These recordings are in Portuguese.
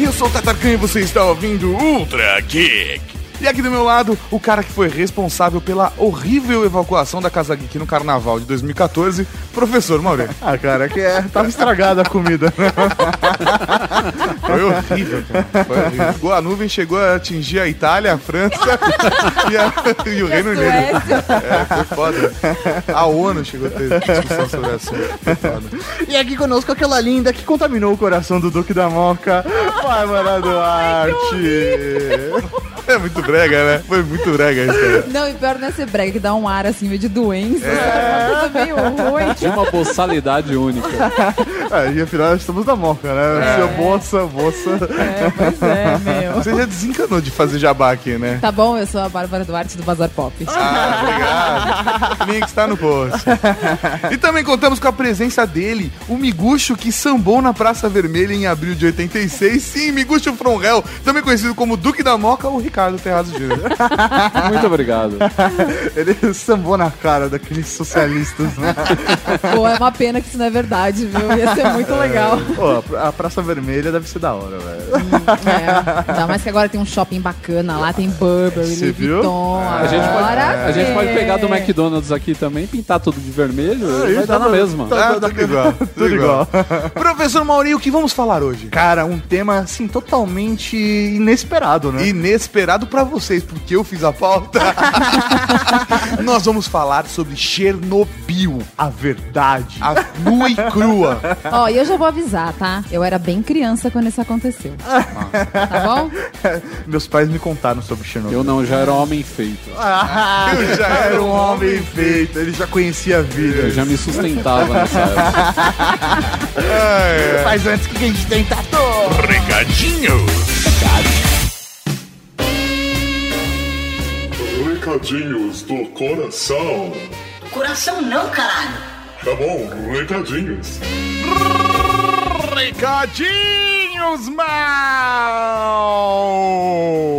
Eu sou o Tatarkan e você está ouvindo Ultra Geek. E aqui do meu lado, o cara que foi responsável pela horrível evacuação da Casa Geek no Carnaval de 2014, professor Mauré. Ah, cara, é que é, tava estragada a comida. Foi horrível, cara. Foi horrível. A nuvem, chegou a atingir a Itália, a França e, a- e o Reino Unido. É, foi foda. A ONU chegou a ter discussão sobre o assunto. Foi foda. E aqui conosco aquela linda que contaminou o coração do Duque da Moca, Bárbara Duarte. É muito brega, né? Foi muito brega isso, cara. Não, e pior não é ser brega, que dá um ar assim, meio de doença. É. Uma coisa meio ruim. De uma boçalidade única. É, e afinal estamos na Moca, né? Seu moça, moça. É, pois é, meu. Você já desencanou de fazer jabá aqui, né? Tá bom, eu sou a Bárbara Duarte do Bazar Pop. Ah, obrigado. Link está no post. E também contamos com a presença dele, o Miguxo que sambou na Praça Vermelha em abril de 86. Sim, Miguxo From Hell, também conhecido como Duque da Moca ou Ricardo Terrazzo Jr. Muito obrigado. Ele sambou na cara daqueles socialistas, né? Pô, é uma pena que isso não é verdade, viu? Ia ser muito legal. Pô, a Praça Vermelha deve ser da hora, velho. É, ainda mais que agora tem um shopping bacana lá, tem Burberry, Você Louis viu? Vuitton. A gente, pode, a gente pode pegar do McDonald's aqui também, pintar tudo de vermelho, Aí vai tá dar na no- mesma. tá- Ah, tudo igual. Tudo igual. Professor Mauri, o que vamos falar hoje? Cara, um tema, assim, totalmente inesperado, né? Inesperado pra vocês, porque eu fiz a pauta. Nós vamos falar sobre Chernobyl, A verdade. a nua e crua. Ó, e eu já vou avisar, tá? Eu era bem criança quando isso aconteceu. Tá bom? Meus pais me contaram sobre Chernobyl. Eu não, já era homem feito. Ah, Eu já era um homem feito, ele já conhecia a vida. Eu já me sustentava nessa época. Faz antes que a gente tem tatu. Recadinhos. Recadinhos do coração. Coração não, caralho. Tá bom, recadinhos. Recadinhos, mal.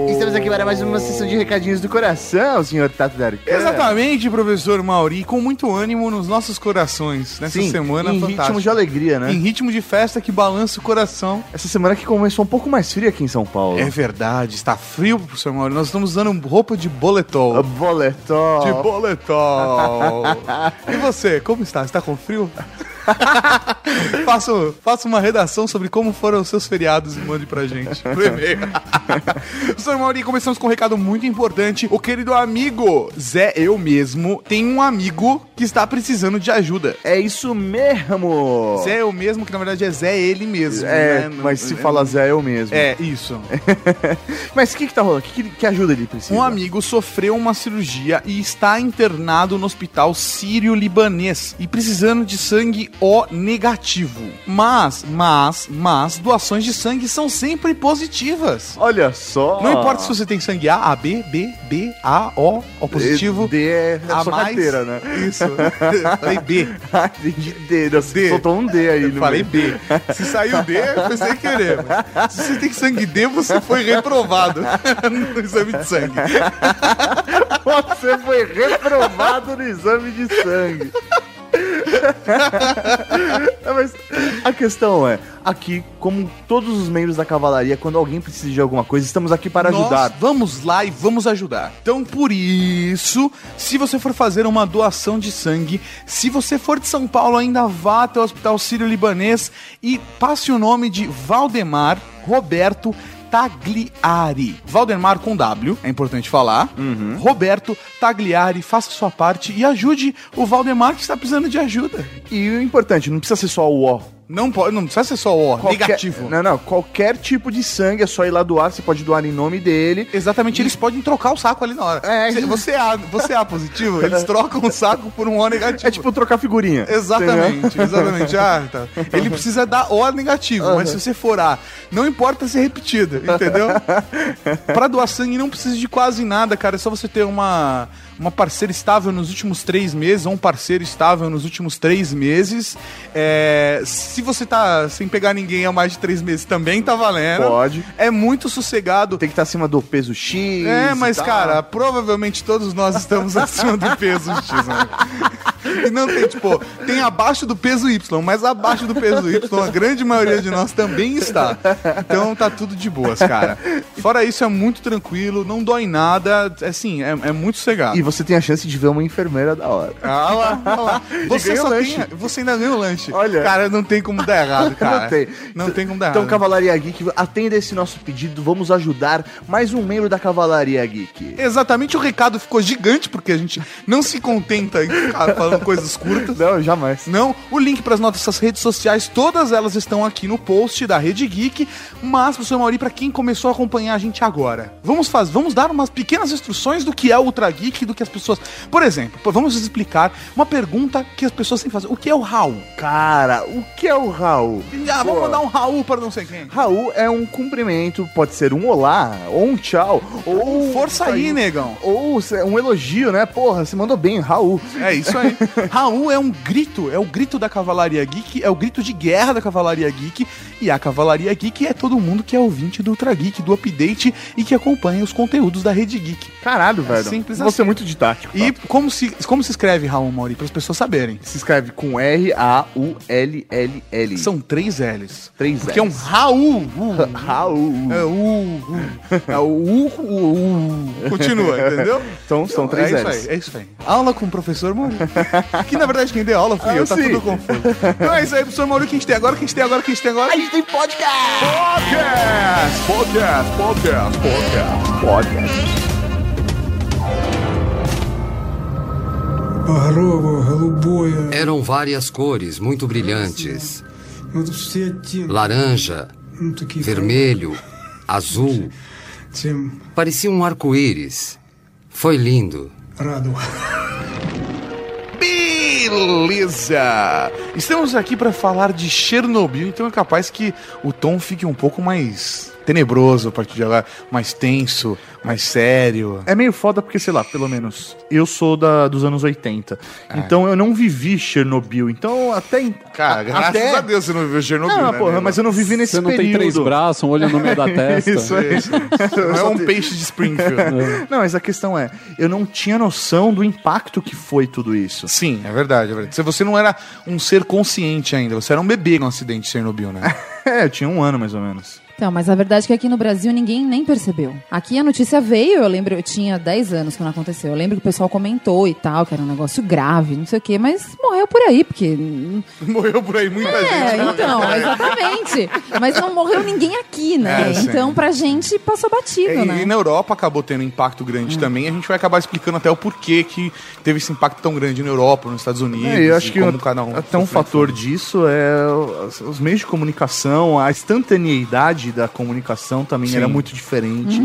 Estamos aqui para mais uma sessão de recadinhos do coração, senhor Tato Darkan. Exatamente, professor Mauri, com muito ânimo nos nossos corações nessa Sim, semana em fantástica. ritmo de alegria, né? Em ritmo de festa que balança o coração. Essa semana que começou um pouco mais fria aqui em São Paulo. É verdade, está frio, professor Mauri. Nós estamos usando roupa de boletol. Boletó. De boletol. e você, como está? Está com frio? faça, faça uma redação sobre como foram os seus feriados e mande pra gente. Por e-mail. Professor Mauri, começamos com um recado muito importante. O querido amigo Zé, eu mesmo, tem um amigo que está precisando de ajuda. É isso mesmo. Zé eu mesmo, que na verdade é Zé ele mesmo. É, né? Mas se é- fala Zé, eu mesmo. É, isso. mas o que que tá rolando? Que, que, que ajuda ele precisa? Um amigo sofreu uma cirurgia e está internado no hospital sírio-libanês e precisando de sangue O negativo. Mas, mas, mas, doações de sangue são sempre positivas. Olha só. Não importa se você tem sangue A, AB, B, B, A, O, O positivo. D é a A sua mais, carteira, né? Isso. Eu Falei B. Entendi. D. Você D. soltou um D aí. Eu no falei. B. Se saiu D, foi sem querer. Mas Se você tem sangue D, você foi reprovado no exame de sangue. Você foi reprovado no exame de sangue. Mas a questão é, aqui, como todos os membros da cavalaria, quando alguém precisa de alguma coisa, estamos aqui para Nós ajudar. vamos lá e vamos ajudar. Então, por isso, se você for fazer uma doação de sangue, se você for de São Paulo, ainda vá até o Hospital Sírio-Libanês e passe o nome de Valdemar Roberto Tagliari. Valdemar com W, é importante falar. Roberto Tagliari, faça sua parte e ajude o Valdemar que está precisando de ajuda. E o importante, não precisa ser só o O. Não pode, não precisa ser só o Qualquer- negativo. Não, não. Qualquer tipo de sangue é só ir lá doar. Você pode doar em nome dele. Exatamente, eles podem trocar o saco ali na hora. É. Se você é A, você é A positivo, eles trocam o saco por um O negativo. É tipo trocar figurinha. Exatamente, exatamente. Ah, tá. Ele precisa dar O negativo, mas se você for A, não importa ser repetido, entendeu? Pra doar sangue não precisa de quase nada, cara. É só você ter uma, uma parceira estável nos últimos três meses, ou um parceiro estável nos últimos três meses. É, se você tá sem pegar ninguém há mais de três meses, também tá valendo. Pode. É muito sossegado. Tem que estar acima do peso X. É, mas, cara, provavelmente todos nós estamos acima do peso X, né? E não tem, tipo, tem abaixo do peso Y, mas abaixo do peso Y, a grande maioria de nós também está. Então tá tudo de boas, cara. Fora isso, é muito tranquilo, não dói nada, assim, é, é muito cegado. E você tem a chance de ver uma enfermeira da hora. Ah lá, ah lá. Você, só tem, você ainda ganha o lanche. Olha. Cara, não tem como dar errado, cara. Não tem. Não tem como dar Então, errado. Cavalaria Geek, atenda esse nosso pedido. Vamos ajudar mais um membro da Cavalaria Geek. Exatamente, o recado ficou gigante, porque a gente não se contenta em ficar falando coisas curtas. Não, jamais. Não, o link para as nossas redes sociais, todas elas estão aqui no post da Rede Geek. Mas, professor Mauri, para quem começou a acompanhar a gente agora, vamos fazer, vamos dar umas pequenas instruções do que é o Ultra Geek, do que as pessoas. Por exemplo, vamos explicar uma pergunta que as pessoas têm que fazer: o que é o Raul? Cara, o que é o Raul? Ah, vamos mandar um Raul para não sei quem. Raul é um cumprimento, pode ser um olá, ou um tchau, ou Força aí, negão. Ou um elogio, né? Porra, você mandou bem, Raul. É isso aí. Raul é um grito, é o grito da Cavalaria Geek, é o grito de guerra da Cavalaria Geek. E a Cavalaria Geek é todo mundo que é ouvinte do Ultra Geek, do Update e que acompanha os conteúdos da Rede Geek. Caralho, velho. simples Você assim. é muito didático. E E como se, como se escreve Raul Mauri, para as pessoas saberem? se escreve com R-A-U-L-L-L. São três L's. três Porque é um L's. Raul. Uh, Raul. é o U, U. É o U, U, U. Continua, entendeu? Então são três é isso L's. aí, é isso aí. Aula com o professor Mauri. que na verdade quem deu aula fui Ah, eu, tá sim. tudo confuso. Então é isso aí, professor Mauri, o que a gente tem agora, o que a gente tem agora, o que a gente tem agora. Hoje tem podcast! Podcast! Podcast, podcast, podcast, podcast. Eram várias cores muito brilhantes: laranja, vermelho, azul. Parecia um arco-íris. Foi lindo. Beleza! Estamos aqui para falar de Chernobyl, então é capaz que o tom fique um pouco mais tenebroso a partir de agora, mais tenso, mais sério. É meio foda porque, sei lá, pelo menos eu sou da, dos anos 80. Então eu não vivi Chernobyl. Então até. em- Cara, a- graças até... a Deus você não viveu Chernobyl, Não, né, porra, mas eu não vivi nesse Você não período. tem três braços, um olho no meio da testa. Isso aí. Não é um peixe de Springfield. Não, mas a questão é, eu não tinha noção do impacto que foi tudo isso. Sim, é verdade, é verdade. Se você não era um ser consciente ainda, você era um bebê no acidente de Chernobyl, né? É, eu tinha um ano mais ou menos. Então, mas a verdade é que aqui no Brasil ninguém nem percebeu. Aqui a notícia veio, eu lembro, eu tinha 10 anos quando aconteceu. Eu lembro que o pessoal comentou e tal, que era um negócio grave, não sei o quê, mas morreu por aí, porque. Morreu por aí muita É, gente. né? então, exatamente. Mas não morreu ninguém aqui, né? É, então, pra gente passou batido, É, né? E na Europa acabou tendo um impacto grande também. A gente vai acabar explicando até o porquê que teve esse impacto tão grande na Europa, nos Estados Unidos. É, eu acho e que como o- cada um até um fator disso é os meios de comunicação, a instantaneidade da comunicação também Sim. era muito diferente.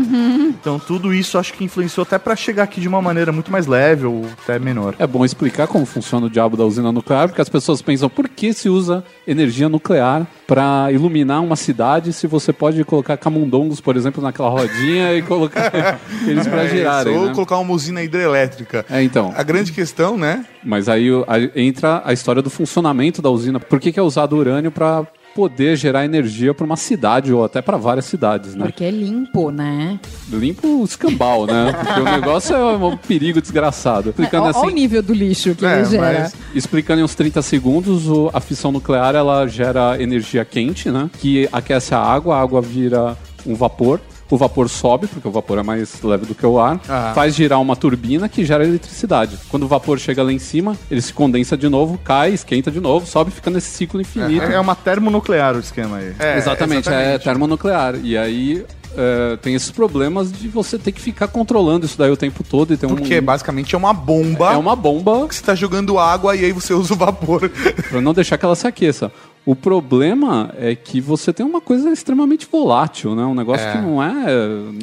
Então tudo isso acho que influenciou até pra chegar aqui de uma maneira muito mais leve ou até menor. É bom explicar como funciona o diabo da usina nuclear, porque as pessoas pensam por que se usa energia nuclear para iluminar uma cidade se você pode colocar camundongos, por exemplo, naquela rodinha e colocar eles para É isso, girarem. Ou né? colocar uma usina hidrelétrica. É, então. A grande questão, né? Mas aí o- a- entra a história do funcionamento da usina. Por que, que é usado urânio para poder gerar energia para uma cidade ou até para várias cidades, né? Porque é limpo, né? Limpo o escambau, né? Porque o negócio é um perigo desgraçado. Explicando Olha assim, o nível do lixo que É, ele gera. mas- Explicando em uns 30 segundos, o- a fissão nuclear ela gera energia quente, né? Que aquece a água, a água vira um vapor. O vapor sobe, porque o vapor é mais leve do que o ar, Ah. faz girar uma turbina que gera eletricidade. Quando o vapor chega lá em cima, ele se condensa de novo, cai, esquenta de novo, sobe, fica nesse ciclo infinito. É uma termonuclear o esquema aí. É, exatamente, é termonuclear. E aí é, tem esses problemas de você ter que ficar controlando isso daí o tempo todo e ter um. Porque basicamente é uma bomba é uma bomba que você tá jogando água e aí você usa o vapor. Pra não deixar que ela se aqueça. O problema é que você tem uma coisa extremamente volátil, né? Um negócio É. que não é.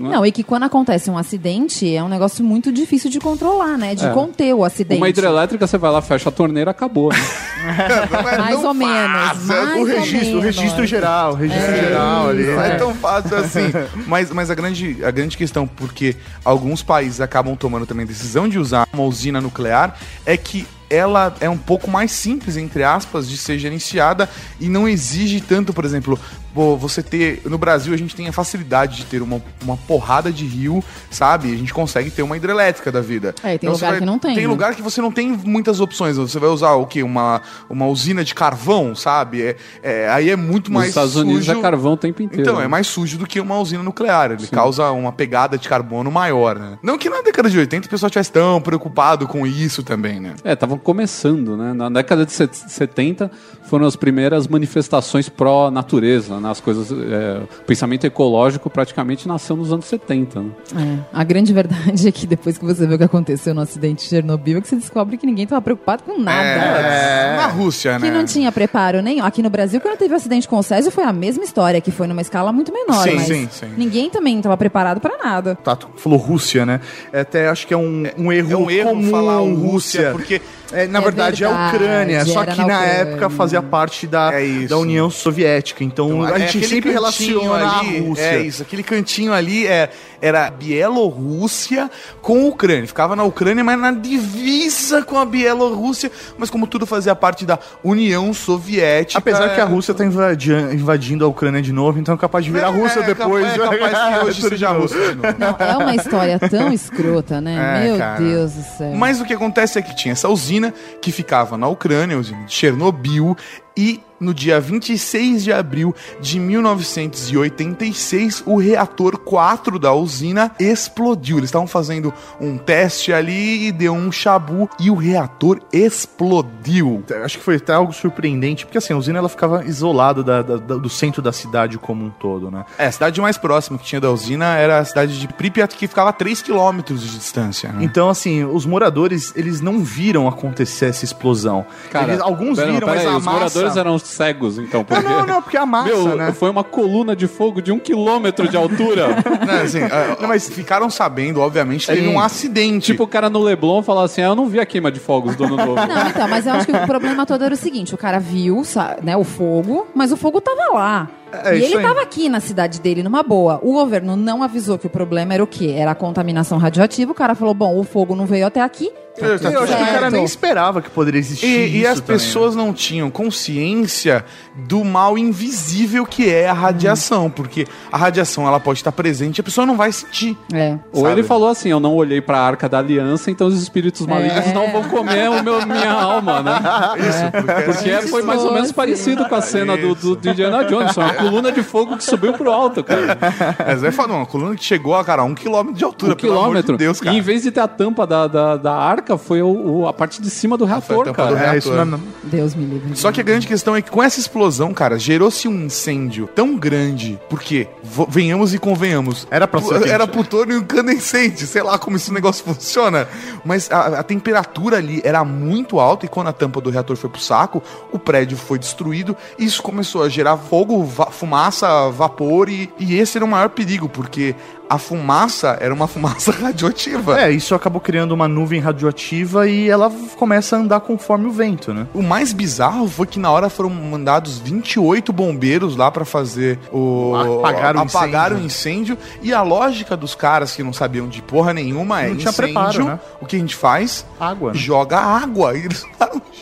Não é- Não, e que quando acontece um acidente, é um negócio muito difícil de controlar, né? De É. conter o acidente. Uma hidrelétrica, você vai lá, fecha a torneira, acabou. Né? Não é Mais ou menos. Mais o ou registro, o registro geral, o registro geral ali. Não é É. tão fácil assim. Mas, mas a, grande, a grande questão, porque alguns países acabam tomando também a decisão de usar uma usina nuclear, é que ela é um pouco mais simples, entre aspas, de ser gerenciada e não exige tanto, por exemplo, você ter. No Brasil a gente tem a facilidade de ter uma, uma porrada de rio, sabe? A gente consegue ter uma hidrelétrica da vida. É, tem Então lugar que não tem, Tem né? lugar que você não tem muitas opções. Você vai usar o quê? Uma, uma usina de carvão, sabe? É, é, aí é muito Nos mais Estados Unidos sujo. é carvão o tempo inteiro. Então, é mais sujo do que uma usina nuclear. Ele causa uma pegada de carbono maior, né? Não que na década de 80 o pessoal estivesse tão preocupado com isso também, né? É, estavam começando, né? Na década de set- 70 foram as primeiras manifestações pró-natureza, né? As coisas... é, o pensamento ecológico praticamente nasceu nos anos 70, né? É, a grande verdade é que depois que você vê o que aconteceu no acidente de Chernobyl, é que você descobre que ninguém estava preocupado com nada. É, na Rússia, Que né? não tinha preparo nenhum. Aqui no Brasil, quando teve o acidente com o Césio, foi a mesma história, que foi numa escala muito menor. Sim, mas sim, sim. ninguém também estava preparado para nada. Tato falou Rússia, né? É, Até acho que é um, um erro É um erro comum, falar Rússia, porque É, na É verdade, é verdade, Ucrânia, só que na na, época fazia parte da, É da União Soviética. Então, Então, a é gente aquele sempre cantinho relaciona ali, a Rússia. É isso, aquele cantinho ali é, era Bielorrússia com Ucrânia. Ficava na Ucrânia, mas na divisa com a Bielorrússia. Mas como tudo fazia parte da União Soviética. Apesar que a é- Rússia tá invadindo, invadindo a Ucrânia de novo, então é capaz de virar a Rússia é, depois. É capaz que hoje seja a. Rússia de novo. Não, é uma história tão escrota, né? É, Meu cara. Deus do céu. Mas o que acontece é que tinha essa usina que ficava na Ucrânia, usina de Chernobyl, e no dia 26 de abril de 1986, o reator 4 da usina explodiu. Eles estavam fazendo um teste ali e deu um chabu e o reator explodiu. Acho que foi até algo surpreendente, porque assim, a usina ela ficava isolada da- da- da- do centro da cidade como um todo, né? É, a cidade mais próxima que tinha da usina era a cidade de Pripyat, que ficava a 3 quilômetros de distância. né? Então, assim, os moradores, eles não viram acontecer essa explosão. Eles- alguns pera- viram, pera mas aí, a massa... moradores eram cegos, então. Porque... não, não, porque a massa, Meu, né? foi uma coluna de fogo de um quilômetro de altura. Não, assim, ah, mas ficaram sabendo, obviamente, teve um acidente. tipo, o cara no Leblon falar assim: ah, eu não vi a queima de fogos do ano novo. Não, então, mas eu acho que o problema todo era o seguinte: o cara viu né, o fogo, mas o fogo tava lá. É, e isso ele aí. tava aqui na cidade dele, numa boa. O governo não avisou que o problema era o quê? Era a contaminação radioativa. O cara falou: bom, o fogo não veio até aqui. Tá Eu- tudo eu acho que o cara nem esperava que poderia existir E, e as também, pessoas não tinham consciência do mal invisível que é a radiação, porque a radiação ela pode estar presente e a pessoa não vai sentir. É. Ou ele falou assim: eu não olhei pra arca da aliança, então os espíritos malignos É. não vão comer o meu, minha alma, né? Isso, Porque é, foi mais ou menos Isso. parecido com a cena do, do, do Indiana Jones. Uma coluna de fogo que subiu pro alto, cara. Mas é uma coluna que chegou a, cara, a um quilômetro de altura, Um pelo amor quilômetro. de Deus, cara. E em vez de ter a tampa da, da, da arca, foi o, o- a parte de cima do a reator, cara. do É, reator. isso não, Deus me livre. Só que a grande questão é que com essa explosão, cara, gerou-se um incêndio tão grande, porque, venhamos e convenhamos, Era pra ser era plutônio incandescente, sei lá como esse negócio funciona, mas a, a temperatura ali era muito alta e quando a tampa do reator foi pro saco, o prédio foi destruído e isso começou a gerar fogo, va- fumaça, vapor e, e esse era o maior perigo, porque a fumaça era uma fumaça radioativa. É, isso acabou criando uma nuvem radioativa e ela começa a andar conforme o vento, né? O mais bizarro foi que na hora foram mandados 28 bombeiros lá pra fazer o Apagar o apagar o incêndio. incêndio e a lógica dos caras que não sabiam de porra nenhuma é Não tinha incêndio. preparo, né? O que a gente faz? Água. né? Joga água. E eles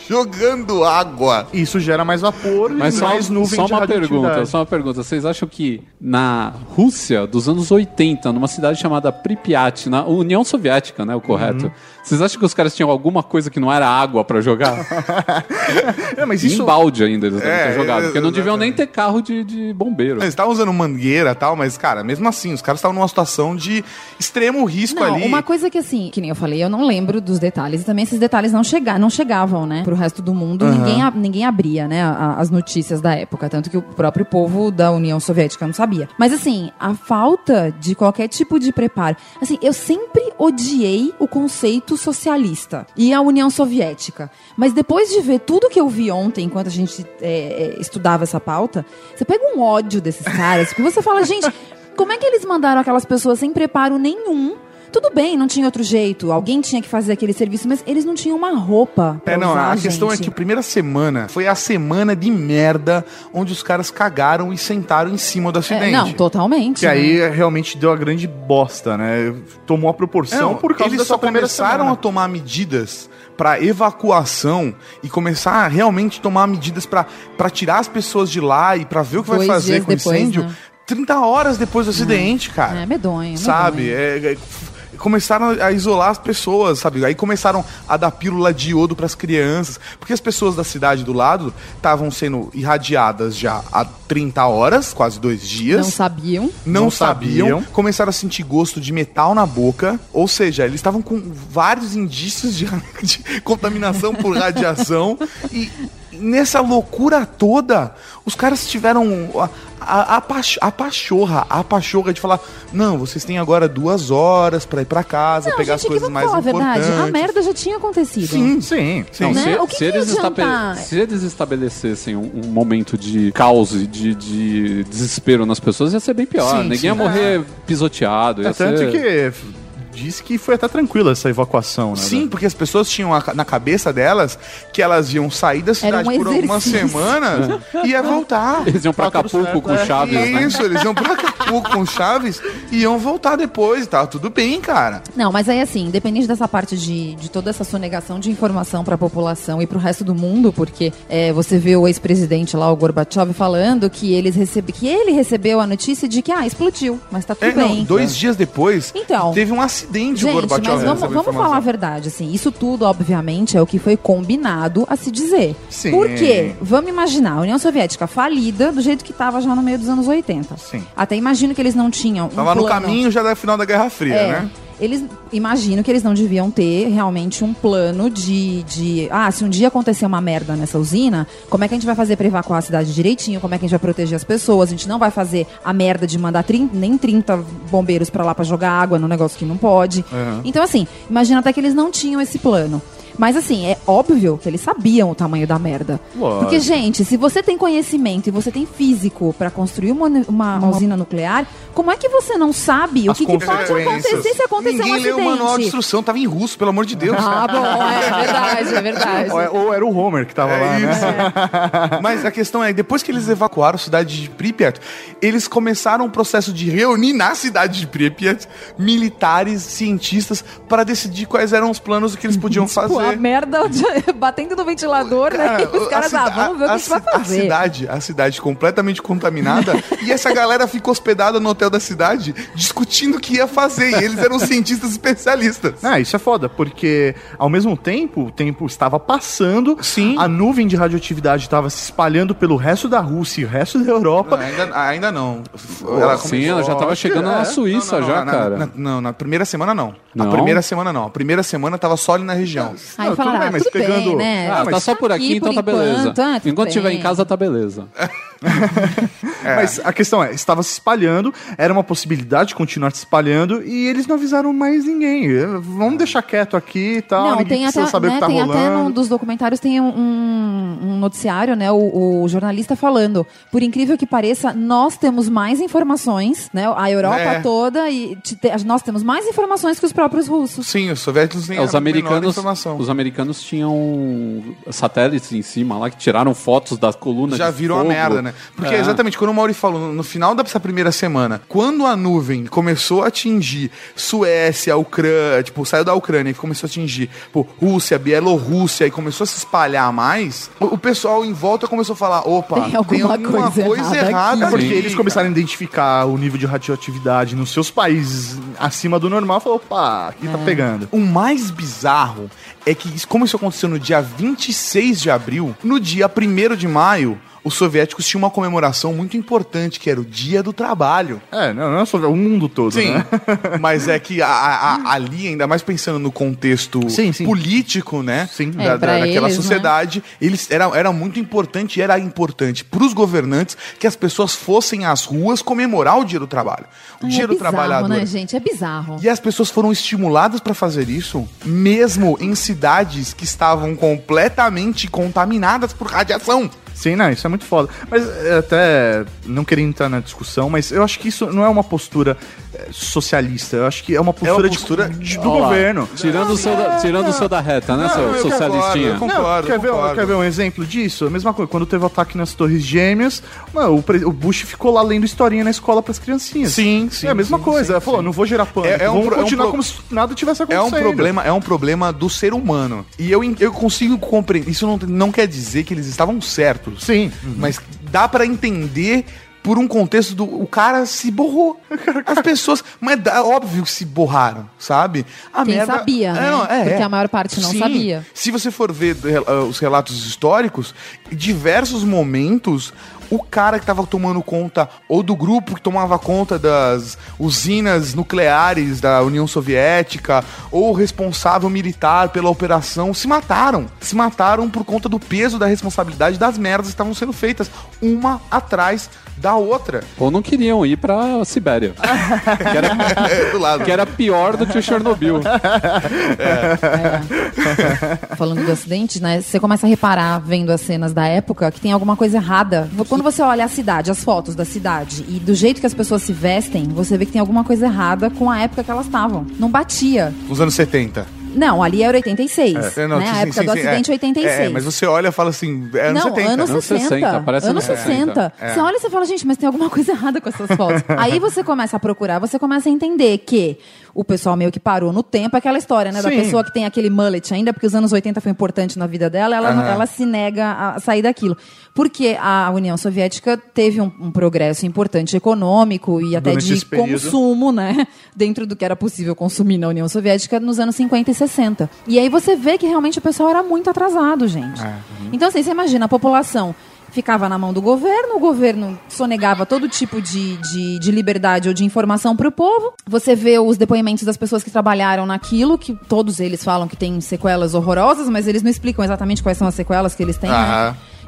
jogando água. Isso gera mais vapor Mas e só, mais nuvem só de uma pergunta, só uma pergunta. Vocês acham que na Rússia dos anos 80, numa cidade chamada Pripyat, na União Soviética, né, o correto? Uhum. Vocês acham que os caras tinham alguma coisa que não era água pra jogar? É, mas Em isso... balde ainda eles devem É, ter jogado, porque não deviam nem ter carro de, de bombeiro. Eles estavam usando mangueira e tal, mas, cara, mesmo assim, os caras estavam numa situação de extremo risco Não, ali. uma coisa que assim, que nem eu falei, eu não lembro dos detalhes. E também esses detalhes não, chega, não chegavam, né? Pro resto do mundo. Ninguém, a- ninguém abria, né? a- as notícias da época. Tanto que o próprio povo da União Soviética não sabia. Mas assim, a falta de qualquer tipo de preparo. Assim, eu sempre odiei o conceito socialista e a União Soviética. Mas depois de ver tudo que eu vi ontem, enquanto a gente é, é, estudava essa pauta, você pega um ódio desses caras, porque você fala, gente, como é que eles mandaram aquelas pessoas sem preparo nenhum Tudo bem, não tinha outro jeito. Alguém tinha que fazer aquele serviço, mas eles não tinham uma roupa. pra É, não, usar, a questão é que a primeira semana foi a semana de merda onde os caras cagaram e sentaram em cima do É, acidente. não, totalmente. Que né? aí realmente deu a grande bosta, né? Tomou a proporção Não, por causa eles só começaram semana. a tomar medidas para evacuação e começar a realmente tomar medidas para tirar as pessoas de lá e para ver o que vai Dois fazer dias com o depois, incêndio. né? 30 horas depois do acidente, cara. É medonho, Sabe? medonho. É, é, começaram a isolar as pessoas, sabe? Aí começaram a dar pílula de iodo para as crianças, porque as pessoas da cidade do lado estavam sendo irradiadas já há 30 horas, quase dois dias. Não sabiam. não, Não sabiam, sabiam. começaram a sentir gosto de metal na boca, ou seja, eles estavam com vários indícios de, de contaminação por radiação e nessa loucura toda, os caras tiveram a, a, a, pach- a pachorra, a pachorra de falar, não, vocês têm agora duas horas pra ir pra casa, Não, pegar gente, as coisas mais falar a importantes. verdade. A merda já tinha acontecido. Sim, Sim, sim. Né? Se, O que se que eles estabe- se eles estabelecessem um, um momento de caos e de, de desespero nas pessoas, ia ser bem pior. Sim, Ninguém sim. ia morrer pisoteado. Ia É tanto ser... que disse que foi até tranquila essa evacuação, né? Sim, porque as pessoas tinham a- na cabeça delas que elas iam sair da cidade um por algumas semanas e ia voltar. Eles iam pra Tá Acapulco certo, com é. Chaves, né? Isso, eles iam pra Acapulco com Chaves e iam voltar depois e tava tudo bem, cara. Não, mas aí assim, independente dessa parte de, de toda essa sonegação de informação para a população e para o resto do mundo, porque é, você vê o ex-presidente lá, o Gorbachev, falando que, eles recebe, que ele recebeu a notícia de que, ah, explodiu, mas tá tudo É, não, bem. dois dias depois, Então. teve um acidente o Gente, Gorbachev mas vamos, vamos falar a verdade, assim, isso tudo, obviamente, é o que foi combinado a se dizer. Sim. Por quê? Vamos imaginar, a União Soviética falida do jeito que estava já no meio dos anos 80. Sim. Até imagino que eles não tinham um Tava no caminho já da final da Guerra Fria, é, né? Eles imagino que eles não deviam ter realmente um plano de, de. Ah, se um dia acontecer uma merda nessa usina, como é que a gente vai fazer pra evacuar a cidade direitinho? Como é que a gente vai proteger as pessoas? A gente não vai fazer a merda de mandar 30, nem 30 bombeiros pra lá pra jogar água no negócio que não pode. Então, assim, imagina até que eles não tinham esse plano. Mas assim, é óbvio que eles sabiam o tamanho da merda. Lógico. Porque, gente, se você tem conhecimento e você tem físico pra construir uma, uma- uma usina nuclear, como é que você não sabe o As que, que pode acontecer se acontecer Ninguém um leu o manual de acidente? instrução, tava em russo, pelo amor de Deus. Ah, bom, é verdade, é verdade. Ou, é- ou era o Homer que tava lá, né? Mas a questão é, depois que eles evacuaram a cidade de Pripyat, eles começaram um processo de reunir na cidade de Pripyat militares, cientistas, para decidir quais eram os planos que eles podiam Pô, a fazer. merda batendo no ventilador, né? E os caras, ah, vamos ver o que a a gente vai ci- A fazer. cidade, a cidade completamente contaminada e essa galera ficou hospedada no hotel da cidade discutindo o que ia fazer. E eles eram cientistas especialistas. Ah, isso é foda, porque ao mesmo tempo, o tempo estava passando, Sim. a nuvem de radioatividade estava se espalhando pelo resto da Rússia e o resto da Europa. Ainda, ainda não. Sim, ela já tava chegando na Suíça Não, não, já, na- cara. na- não, na primeira semana não. Não? A primeira semana não. A primeira semana tava só ali na região. Aí Não, falaram, tudo bem, ah, mas tudo pegando- bem, né? Ah, tá só por aqui, então tá beleza. enquanto, ah, tudo Enquanto estiver em casa, tá beleza. Mas a questão é, estava se espalhando, era uma possibilidade de continuar se espalhando e eles não avisaram mais ninguém. Vamos deixar quieto aqui e tal, Não, ninguém tem precisa até, saber o né, que tá tem rolando. até num dos documentários tem um, um- noticiário, né? O, o jornalista falando, por incrível que pareça, nós temos mais informações, né? A Europa É. toda e te- te- nós temos mais informações que os próprios russos. Sim, os soviéticos nem É, os a menor americanos, informação. os americanos tinham satélites em cima lá que tiraram fotos das colunas. já de viram a fogo. merda, né? Porque É. exatamente quando o Mauri falou, no, final dessa primeira semana, quando a nuvem começou a atingir Suécia, Ucrânia, tipo, saiu da Ucrânia e começou a atingir pô, Rússia, Bielorrússia e começou a se espalhar mais, o, o pessoal em volta começou a falar, opa, Tem alguma coisa errada É aqui. porque aqui, eles começaram a identificar o nível de radioatividade nos seus países acima do normal e falou, opa, aqui tá pegando. O mais bizarro é que, como isso aconteceu no dia 26 de abril, no dia 1 de maio, os soviéticos tinham uma comemoração muito importante, que era o Dia do Trabalho. É, não, não é só o mundo todo, Sim, né? mas é que a- a- a- ali, ainda mais pensando no contexto Sim, sim. político, né? Sim. Da, É, da- daquela eles, sociedade, eles era, era muito importante e era importante para os governantes que as pessoas fossem às ruas comemorar o Dia do Trabalho. O Ai, Dia é do bizarro, Trabalhador. né, gente? É bizarro. E as pessoas foram estimuladas para fazer isso, mesmo em cidades que estavam completamente contaminadas por radiação. Sim, não, isso é muito foda. Mas é, até não queria entrar na discussão, mas eu acho que isso não é uma postura é, socialista. Eu acho que é uma postura, de- postura de- do Olha lá, governo. Tirando o seu da, tirando o seu da reta, né, seu eu socialistinha? concordo, eu Não, quer, ver, concordo. quer ver um exemplo disso? A mesma coisa, quando teve o ataque nas Torres Gêmeas, mano, o, o Bush ficou lá lendo historinha na escola pras criancinhas. Sim, sim. é a mesma sim, coisa. sim, Ela falou, sim. não vou gerar pânico. É- é um é um continuar pro- como se nada tivesse É acontecendo. um problema, é um problema do ser humano. E eu, eu consigo compreender. Isso não, não quer dizer que eles estavam certos. Sim. Mas dá pra entender por um contexto do. O cara se borrou. As pessoas. Mas dá, óbvio que se borraram, sabe? A Quem sabia, né? Porque a maior parte não sabia. Se você for ver os relatos históricos, em diversos momentos. O cara que tava tomando conta, ou do grupo que tomava conta das usinas nucleares da União Soviética, ou o responsável militar pela operação, se mataram. Se mataram por conta do peso da responsabilidade das merdas que estavam sendo feitas, uma atrás da outra. Ou não queriam ir pra Sibéria. que, era, É, do lado. que era pior do que o Chernobyl. Falando do acidente, né? Você começa a reparar, vendo as cenas da época, que tem alguma coisa errada. Quando você olha a cidade, as fotos da cidade, e do jeito que as pessoas se vestem, você vê que tem alguma coisa errada com a época que elas estavam. Não batia. Nos anos 70. Não, ali era 86. É, não, né? sim, a época sim, do sim, acidente é. 86. É, mas você olha e fala assim, é anos não, 70. anos Anos 60. 60, parece anos anos 60. 60. Você olha e você fala, gente, mas tem alguma coisa errada com essas fotos. Aí você começa a procurar, você começa a entender que o pessoal meio que parou no tempo, aquela história, né? Da Sim. pessoa que tem aquele mullet ainda, porque os anos 80 foi importante na vida dela, ela, Aham. ela se nega a sair daquilo. Porque a União Soviética teve um, um progresso importante econômico e até Durante de consumo, né? Dentro do que era possível consumir na União Soviética nos anos 50 e 60. E aí você vê que realmente o pessoal era muito atrasado, gente. Então, assim, você imagina, a população ficava na mão do governo, o governo sonegava todo tipo de, de, de liberdade ou de informação para o povo. Você vê os depoimentos das pessoas que trabalharam naquilo, que todos eles falam que tem sequelas horrorosas, mas eles não explicam exatamente quais são as sequelas que eles têm, né?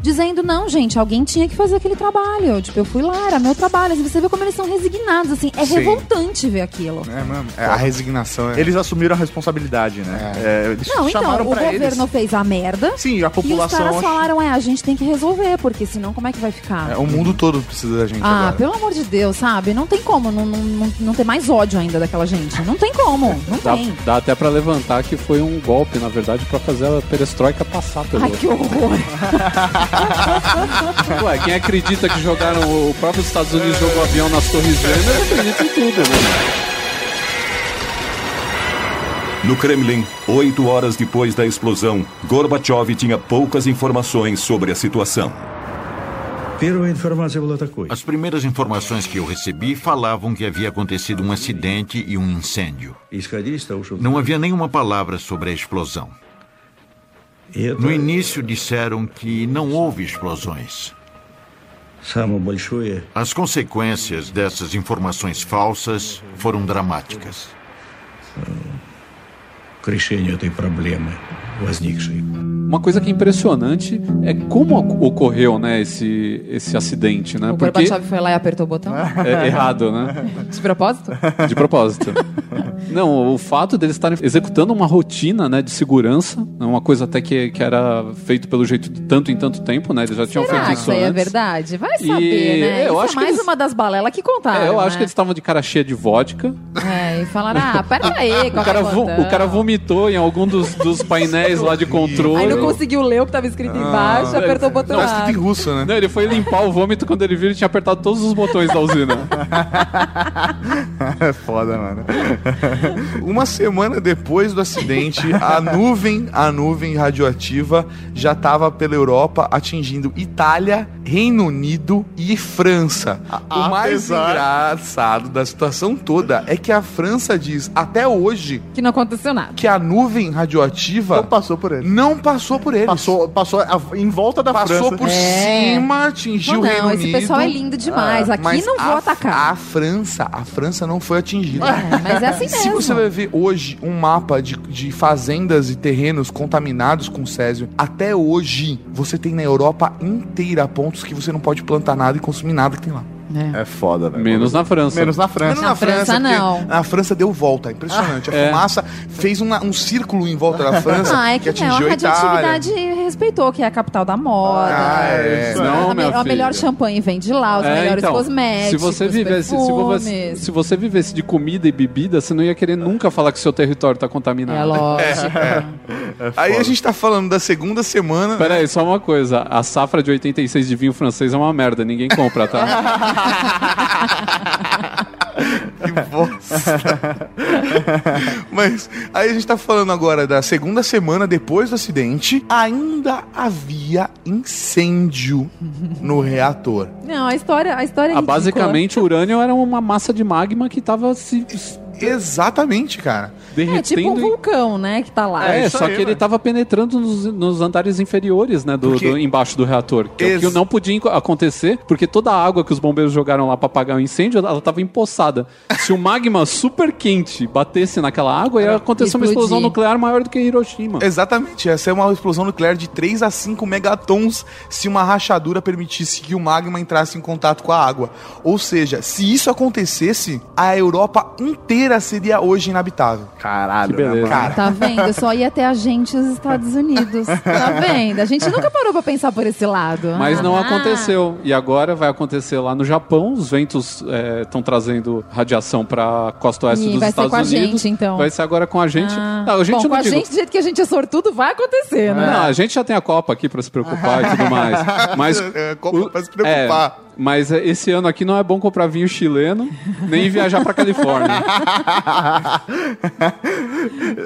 Dizendo, não, gente, alguém tinha que fazer aquele trabalho. Eu, tipo, eu fui lá, era meu trabalho. Assim, você vê como eles são resignados, assim. É Sim. revoltante ver aquilo. É, mano. É, a resignação é. Eles assumiram a responsabilidade, né? É, eles Não, então, chamaram o pra governo eles. fez a merda. Sim, a E os população. caras acho- falaram, é, a gente tem que resolver, porque senão como é que vai ficar? É, o mundo todo precisa da gente Ah, agora. pelo amor de Deus, sabe? Não tem como não, não, não, não ter mais ódio ainda daquela gente. Não tem como, não Dá, tem. dá até pra levantar que foi um golpe, na verdade, pra fazer a perestroika passar pelo. Ai, que horror. Ué, quem acredita que jogaram o próprio Estados Unidos jogou avião nas Torres Gêmeas, acredita em tudo, né? No Kremlin, oito horas depois da explosão, Gorbachev tinha poucas informações sobre a situação. As primeiras informações que eu recebi falavam que havia acontecido um acidente e um incêndio. Não havia nenhuma palavra sobre a explosão. No início disseram que não houve explosões. As consequências dessas informações falsas foram dramáticas. Uma coisa que é impressionante é como ocorreu né, esse, esse acidente. Né? O Porque... Gorbachev foi lá e apertou o botão? É, errado, né? De propósito? De propósito. Não, o fato deles estarem executando uma rotina, né, de segurança, né, uma coisa até que, que era feito pelo jeito de tanto em tanto tempo, né? Eles já tinham Será feito que isso isso aí é antes. verdade? Vai E, saber, né? é, eu Isso acho é que mais eles- uma das balelas que contaram, É, eu acho né? que eles estavam de cara cheia de vodka. É, e falaram, ah, pera aí, O cara, o cara vomitou em algum dos, dos painéis lá de controle. Aí não conseguiu ler o que tava escrito embaixo, apertou o botão escrito em russo, né? Não, ele foi limpar o vômito quando ele viu ele tinha apertado todos os botões da usina. É foda, mano. Uma semana depois do acidente, a nuvem, a nuvem radioativa já estava pela Europa atingindo Itália, Reino Unido e França. o mais engraçado da situação toda é que a França diz até hoje Que não aconteceu nada. que a nuvem radioativa Não passou por ele. não passou por eles. Passou, passou a- em volta da Passou França. por É. cima, atingiu Não, o Reino não, esse Unido. pessoal é lindo demais. Aqui Mas não vou a- atacar. A França, a França não foi atingida. É, mas é assim Se você vai ver hoje um mapa de, de fazendas e terrenos contaminados com césio, até hoje você tem na Europa inteira pontos que você não pode plantar nada e consumir nada que tem lá. É foda, velho. Menos na França. Menos na França. Menos Na França, porque não. A França deu volta, impressionante. A É. fumaça fez uma- um círculo em volta da França Ah, é que, não, a atingiu a Itália. radioatividade respeitou, que é a capital da moda. Ah, é. Não, a, me- a melhor champanhe vem de lá, os É, melhores então, cosméticos. se você vivesse, se você, perfumes. se você vivesse de comida e bebida, você não ia querer nunca falar que seu território tá contaminado. É lógico. Aí a gente tá falando da segunda semana. Pera aí, só uma coisa. A safra de 86 de vinho francês é uma merda, ninguém compra, tá? Que bosta. Mas aí a gente tá falando agora da segunda semana depois do acidente. Ainda havia incêndio no reator. Não, a história, a história é Ah, ridícula. basicamente, o urânio era uma massa de magma que tava se se Exatamente, cara. derretendo. É tipo um vulcão, né, que tá lá. É, isso só aí, que ele tava penetrando nos, nos andares inferiores, né, do, Porque- do- embaixo do reator. Que, é o que Ex- não podia acontecer, porque toda a água que os bombeiros jogaram lá pra apagar o incêndio, ela tava empoçada. Se o magma super quente batesse naquela água, ia acontecer uma explosão nuclear maior do que Hiroshima. Exatamente, essa é uma explosão nuclear de 3 a 5 megatons se uma rachadura permitisse que o magma entrasse em contato com a água. Ou seja, se isso acontecesse, a Europa inteira seria hoje inabitável. Caralho, Que beleza. né? Cara, Tá vendo? Só ia ter a gente os Estados Unidos. Tá vendo? A gente nunca parou pra pensar por esse lado. Mas não Ah. aconteceu. E agora vai acontecer lá no Japão. Os ventos estão trazendo radiação para costa oeste E dos vai ser Estados com a Unidos. gente, então. Vai ser agora com a gente. Ah. Não, a gente Bom, não com a digo- gente, do jeito que a gente é sortudo, vai acontecer, né? Não, a gente já tem a Copa aqui para se preocupar e tudo mais. Mas É, Copa pra se preocupar. é, mas é, esse ano aqui não é bom comprar vinho chileno, nem viajar para Califórnia.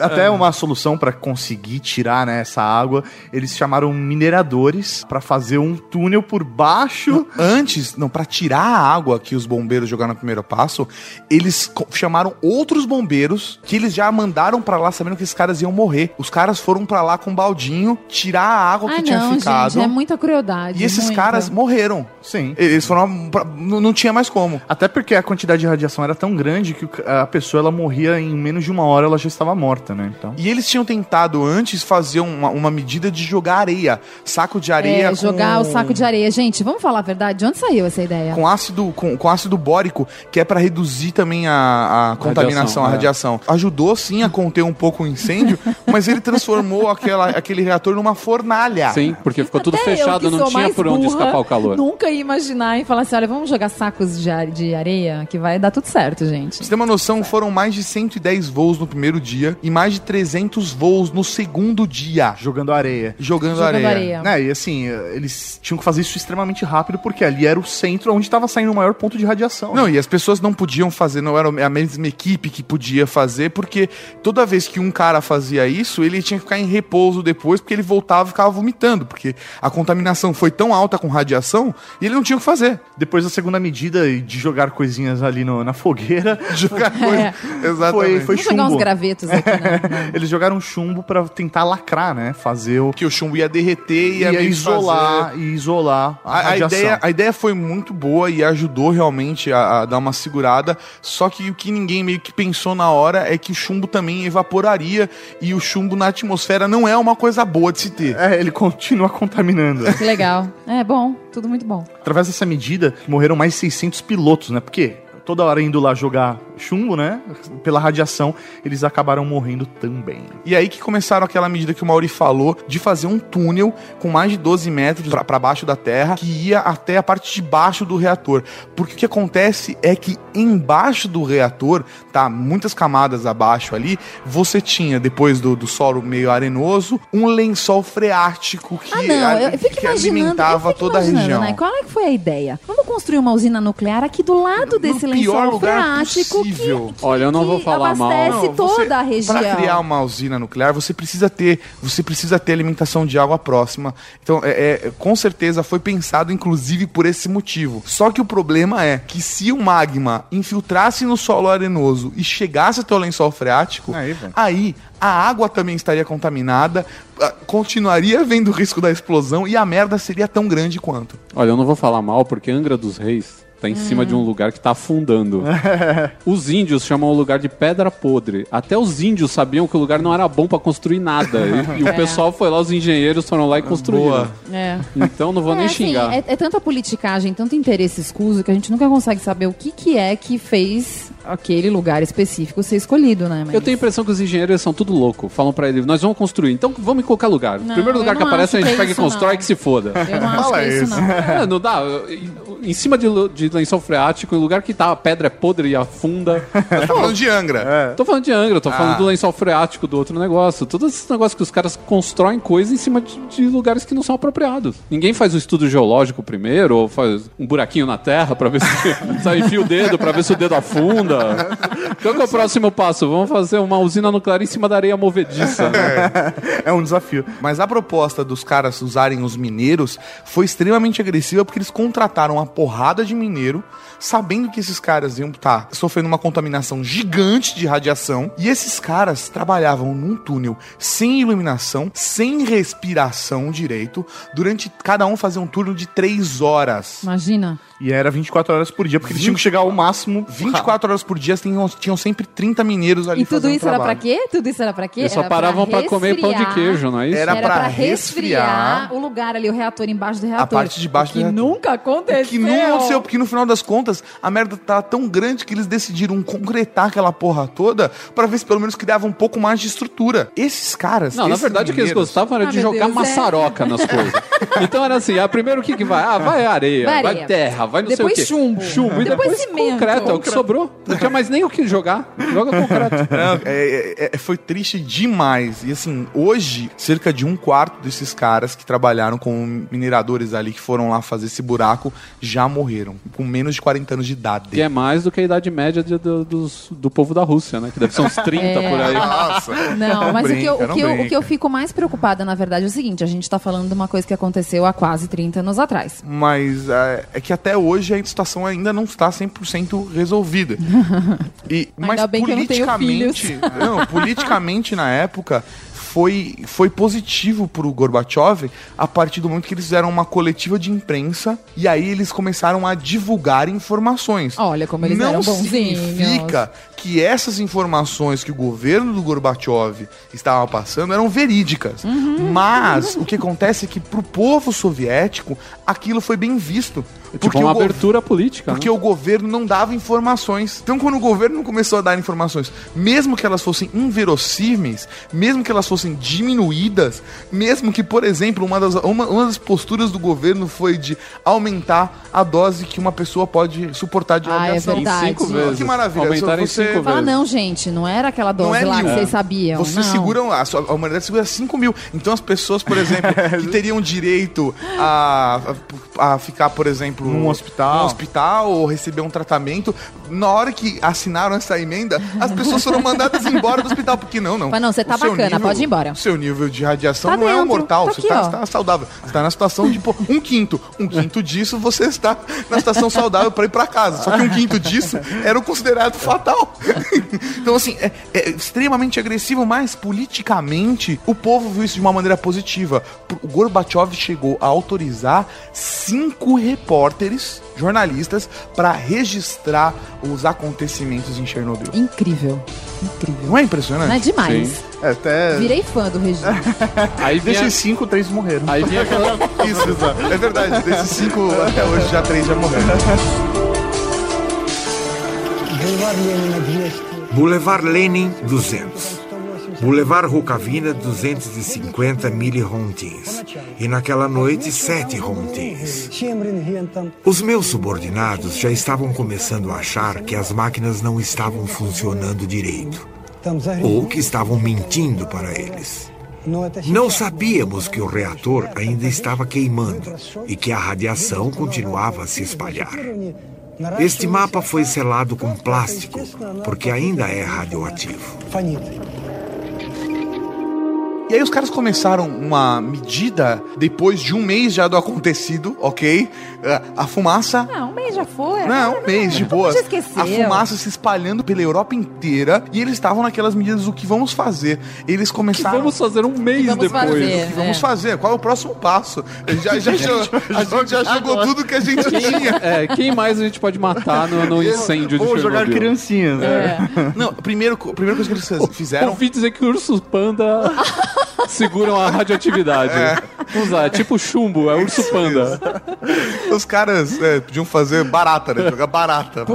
Até uma solução pra conseguir tirar né, essa água, eles chamaram mineradores pra fazer um túnel por baixo. Antes, não, pra tirar a água que os bombeiros jogaram no primeiro passo, eles chamaram outros bombeiros que eles já mandaram pra lá sabendo que esses caras iam morrer. Os caras foram pra lá com um baldinho tirar a água que Ah, tinha não, ficado. gente, é muita crueldade. E esses muita. caras morreram. Sim. Eles foram. pra- não, não tinha mais como. Até porque a quantidade de radiação era tão grande que a pessoa ela morria em menos de uma hora, ela já estava morta, né? Então. E eles tinham tentado antes fazer uma, uma medida de jogar areia. Saco de areia. É, jogar com- o saco de areia. Gente, vamos falar a verdade? De onde saiu essa ideia? Com ácido, com, com ácido bórico, que é pra reduzir também a, a contaminação, a é. radiação. Ajudou sim a conter um pouco o incêndio, mas ele transformou aquela, aquele reator numa fornalha. Sim, porque ficou tudo Até fechado, não tinha por onde escapar o calor. Nunca ia imaginar e falar assim: olha, vamos jogar sacos de, are- de areia que vai dar tudo certo, gente. Pra você ter uma noção, foram mais de 110 voos no primeiro dia e mais de 300 voos no segundo dia. Jogando areia. Jogando, Jogando areia. areia. Né, e assim, eles tinham que fazer isso extremamente rápido, porque ali era o centro onde estava saindo o maior ponto de radiação. Não, e as pessoas não podiam fazer, não era a mesma equipe que podia fazer, porque toda vez que um cara fazia isso, ele tinha que ficar em repouso depois, porque ele voltava e ficava vomitando, porque a contaminação foi tão alta com radiação e ele não tinha o que fazer. Depois da segunda medida de jogar coisinhas ali no- na fogueira, Jogar coisa. É. Exatamente. Foi- foi Vamos jogar uns chumbo. gravetos aqui, né? eles jogaram chumbo pra tentar lacrar, né? Fazer o. Que o chumbo ia derreter e ia, Ia isolar fazer- e isolar a, A, a ideia, a ideia foi muito boa e ajudou realmente a, a dar uma segurada. Só que o que ninguém meio que pensou na hora é que o chumbo também evaporaria e o chumbo na atmosfera não é uma coisa boa de se ter. É, ele continua contaminando. Que legal. É bom, tudo muito bom. Através dessa medida, morreram mais 600 pilotos, né? Porque toda hora indo lá jogar chumbo, né? Pela radiação, eles acabaram morrendo também. E aí que começaram aquela medida que o Mauri falou de fazer um túnel com mais de 12 metros pra baixo da terra que ia até a parte de baixo do reator. Porque o que acontece é que embaixo do reator, tá, muitas camadas abaixo ali, você tinha, depois do, do solo meio arenoso, um lençol freático que, Ah, não, eu que alimentava eu toda a região. Né? Qual é que foi a ideia? Vamos construir uma usina nuclear aqui do lado desse lençol lugar que, possível. Olha, eu não vou que falar mal. Não, você- toda a região. Para criar uma usina nuclear, você precisa ter, você precisa ter alimentação de água próxima. Então, é, é- com certeza foi pensado, inclusive, por esse motivo. Só que o problema é que se o magma infiltrasse no solo arenoso e chegasse até o lençol freático, Aí, aí a água também estaria contaminada, continuaria havendo o risco da explosão e a merda seria tão grande quanto. Olha, eu não vou falar mal, porque Angra dos Reis Tá em cima de um lugar que tá afundando. os índios chamam o lugar de Pedra Podre. Até os índios sabiam que o lugar não era bom pra construir nada. E, e o É. pessoal foi lá, os engenheiros foram lá e construíram. Boa. É. Então não vou nem É, assim, xingar. é, é tanta politicagem, tanto interesse escuso que a gente nunca consegue saber o que, que é que fez aquele lugar específico ser escolhido, né? Mas- Eu tenho a impressão que os engenheiros são tudo louco. Falam pra ele, nós vamos construir. Então vamos em qualquer lugar. Não, Primeiro lugar que aparece, a gente que é pega e constrói não. que se foda. Eu não acho Fala que é isso, não. É, não dá. Em cima de, de lençol freático, em lugar que tá a pedra é podre e afunda. Tá falando de Angra. Tô falando de Angra, tô falando Ah. do lençol freático do outro negócio. Todos esses negócios que os caras constroem coisa em cima de, de lugares que não são apropriados. Ninguém faz o estudo geológico primeiro, ou faz um buraquinho na terra pra ver se. Enfia o dedo pra ver se o dedo afunda. Qual que é o próximo passo? Vamos fazer uma usina nuclear em cima da areia movediça. né? É um desafio. Mas a proposta dos caras usarem os mineiros foi extremamente agressiva porque eles contrataram uma porrada de mineiro, sabendo que esses caras iam estar sofrendo uma contaminação gigante de radiação. E esses caras trabalhavam num túnel sem iluminação, sem respiração direito. Durante cada um fazia um turno de três horas. Imagina. E era 24 horas por dia, porque eles tinham que chegar ao máximo. 24 horas por dia tinham, tinham sempre 30 mineiros ali E tudo isso era pra trabalho. quê? Tudo isso era pra quê? Eles só Era paravam pra comer pão de queijo, não é isso? Era Era, pra pra resfriar resfriar o lugar ali, o reator embaixo do reator. parte de baixo que do reator. nunca aconteceu. Que não aconteceu, porque no final das contas, a merda tava tão grande que eles decidiram concretar aquela porra toda pra ver se pelo menos criava um pouco mais de estrutura. Esses caras. Não, na esses verdade o que eles gostavam era Ah, de jogar Deus, é. maçaroca nas coisas. Então era assim, ah, primeiro o que que vai? Ah, vai areia, Vai vai, areia. terra, vai não Depois sei o quê. chumbo. Chumbo. E Depois depois, cimento. concreto, é o que sobrou. Não tinha mais nem o que jogar. Joga concreto. É- é- é- foi triste demais. E assim, hoje, cerca de um quarto desses caras que trabalharam com mineradores ali, que foram lá fazer esse buraco, já morreram. Com menos de 40 anos de idade. Que é mais do que a idade média de- do, dos- do povo da Rússia, né? Que deve ser uns 30 É. por aí. Nossa. Não, mas o, que eu, brinca, o, que eu, o que eu fico mais preocupada, na verdade, é o seguinte: a gente tá falando de uma coisa que aconteceu há quase 30 anos atrás. Mas é, é que até hoje a situação ainda não está 100% resolvida. E, mas bem que eu não politicamente, não, politicamente na época foi, foi positivo pro Gorbachev a partir do momento que eles fizeram uma coletiva de imprensa e aí eles começaram a divulgar informações. Olha como eles não eram bonzinhos. significa que essas informações que o governo do Gorbachev estava passando eram verídicas. Uhum. Mas o que acontece é que pro povo soviético aquilo foi bem visto. Tipo uma o gov- abertura política. porque né? o governo não dava informações. Então, quando o governo começou a dar informações, mesmo que elas fossem inverossímeis, mesmo que elas fossem diminuídas, mesmo que, por exemplo, uma das, uma, uma das posturas do governo foi de aumentar a dose que uma pessoa pode suportar de Ah, é radiação. verdade. Em cinco Que vezes. maravilha. Aumentaram em Cinco Fala, não, gente, não era aquela Não dose é lá mil. que vocês sabiam. Você não. seguram, a, sua- a humanidade segura 5 mil. Então as pessoas, por exemplo, que teriam direito a, a, a ficar, por exemplo, Num hospital. num hospital ou receber um tratamento, na hora que assinaram essa emenda, as pessoas foram mandadas embora do hospital. Porque não, não. Mas não, você tá bacana, pode ir embora. O seu nível de radiação Tá não é um dentro, mortal. tá você aqui, tá, ó. tá saudável. Você tá na situação de, pô, um quinto. Um quinto disso você está na situação saudável para ir para casa. Só que um quinto disso era o considerado fatal. então, assim, é, é extremamente agressivo, mas politicamente o povo viu isso de uma maneira positiva. O Gorbachev chegou a autorizar cinco repórteres, jornalistas, para registrar os acontecimentos em Chernobyl. Incrível. Incrível. Não é impressionante? Não é demais. Sim. É, até. Virei fã do regime. Aí vinha, Desses cinco, três morreram. aí vinha aquela... Isso, exato. É verdade. Desses cinco, até hoje já três já morreram. Boulevard Lenin 200. Boulevard Rukavina 250 milirontins. E naquela noite, sete rontins. Os meus subordinados já estavam começando a achar que as máquinas não estavam funcionando direito. Ou que estavam mentindo para eles. Não sabíamos que o reator ainda estava queimando e que a radiação continuava a se espalhar. Este mapa foi selado com plástico, porque ainda é radioativo. E aí os caras começaram uma medida depois de um mês já do acontecido, ok? Ah, A fumaça Não, um mês já foi. não, um mês de boa. A fumaça se espalhando pela Europa inteira e eles estavam naquelas medidas do que vamos fazer. Eles Que começaram. vamos fazer um mês vamos depois. fazer. O que vamos É. fazer? Qual é o próximo passo? A gente já, já, a gente já jogou tudo que a gente tinha. É, quem mais a gente pode matar no, no incêndio de Ou jogar criancinhas. né? Não, primeiro, a primeira coisa que eles fizeram. Ouvi dizer que ursos panda seguram a radioatividade. Vamos lá, é tipo chumbo, é urso panda. Os caras é, podiam fazer barata, né? Jogar barata.